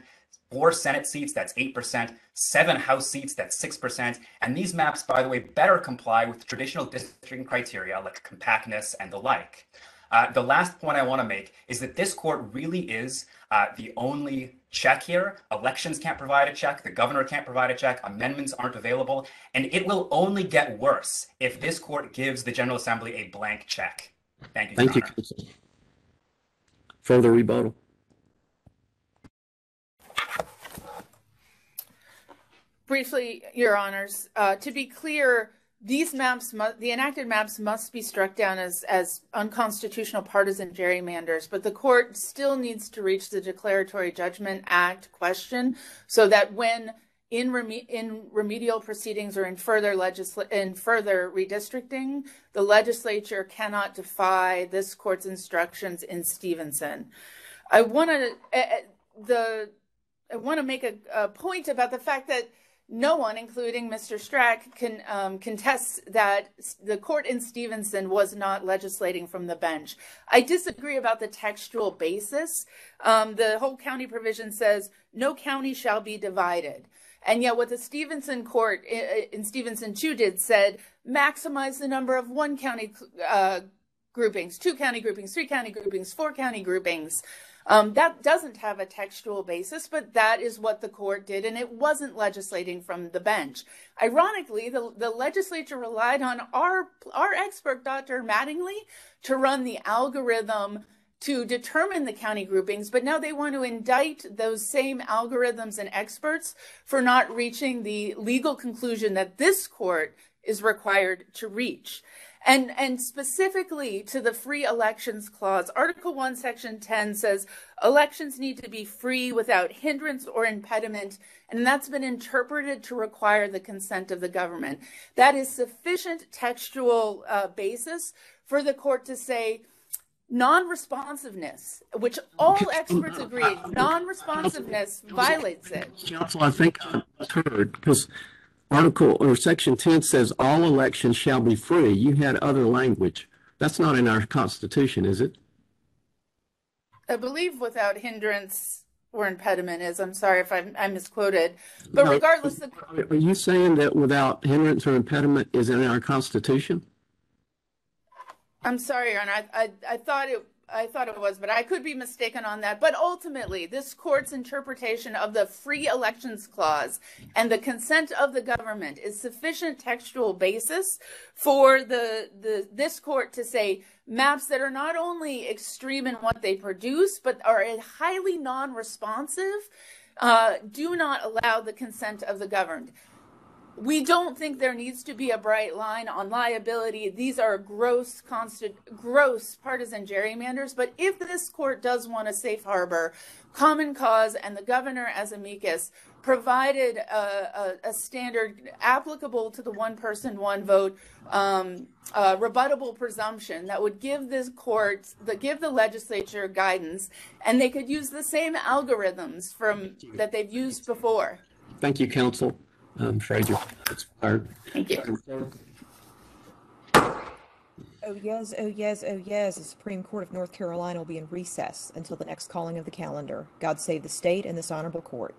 four Senate seats, that's 8%, seven House seats, that's 6%. And these maps, by the way, better comply with traditional districting criteria like compactness and the like. Uh, the last point I want to make is that this court really is uh, the only check here. Elections can't provide a check, the governor can't provide a check, amendments aren't available, and it will only get worse if this court gives the General Assembly a blank check. Thank you. Thank you, Your counsel. Further rebuttal. Briefly, Your Honors, uh, to be clear, these maps, mu- the enacted maps must be struck down as, as unconstitutional partisan gerrymanders, but the court still needs to reach the Declaratory Judgment Act question so that when in, reme- in remedial proceedings or in further legisla- in further redistricting, the legislature cannot defy this court's instructions in Stephenson. I want to uh, the I want to make a, a point about the fact that no one, including Mr. Strach, can um, contest that the court in Stephenson was not legislating from the bench. I disagree about the textual basis. Um, the whole county provision says no county shall be divided. And yet, what the Stephenson court in Stephenson 2 did said maximize the number of one county uh, groupings, two county groupings, three county groupings, four county groupings. Um, that doesn't have a textual basis, but that is what the court did, and it wasn't legislating from the bench. Ironically, the, the legislature relied on our our expert, Dr. Mattingly, to run the algorithm to determine the county groupings, but now they want to indict those same algorithms and experts for not reaching the legal conclusion that this court is required to reach. And, and specifically to the free elections clause, Article 1, Section 10 says elections need to be free without hindrance or impediment, and that's been interpreted to require the consent of the government. That is sufficient textual uh, basis for the court to say non responsiveness, which all experts agree, non responsiveness violates it. Counsel, I think I heard, because Article or Section 10 says all elections shall be free. You had other language. That's not in our Constitution, is it? I believe without hindrance or impediment is, I'm sorry if I, I misquoted, but No. regardless, the, Are you saying that without hindrance or impediment is in our Constitution? I'm sorry, Your Honor, I, I, I thought it, I thought it was, but I could be mistaken on that. But ultimately, this court's interpretation of the free elections clause and the consent of the government is sufficient textual basis for the, the this court to say maps that are not only extreme in what they produce, but are highly non-responsive, uh, do not allow the consent of the governed. We don't think there needs to be a bright line on liability. These are gross, constant, gross partisan gerrymanders. But if this court does want a safe harbor, common cause and the governor as amicus provided a, a, a standard applicable to the one person, one vote, um, uh, rebuttable presumption that would give this court, that give the legislature guidance, and they could use the same algorithms from that they've used before. Thank you, counsel. I'm afraid you're expired. Thank you. Oh, yes, oh, yes, oh, yes. The Supreme Court of North Carolina will be in recess until the next calling of the calendar. God save the state and this honorable court.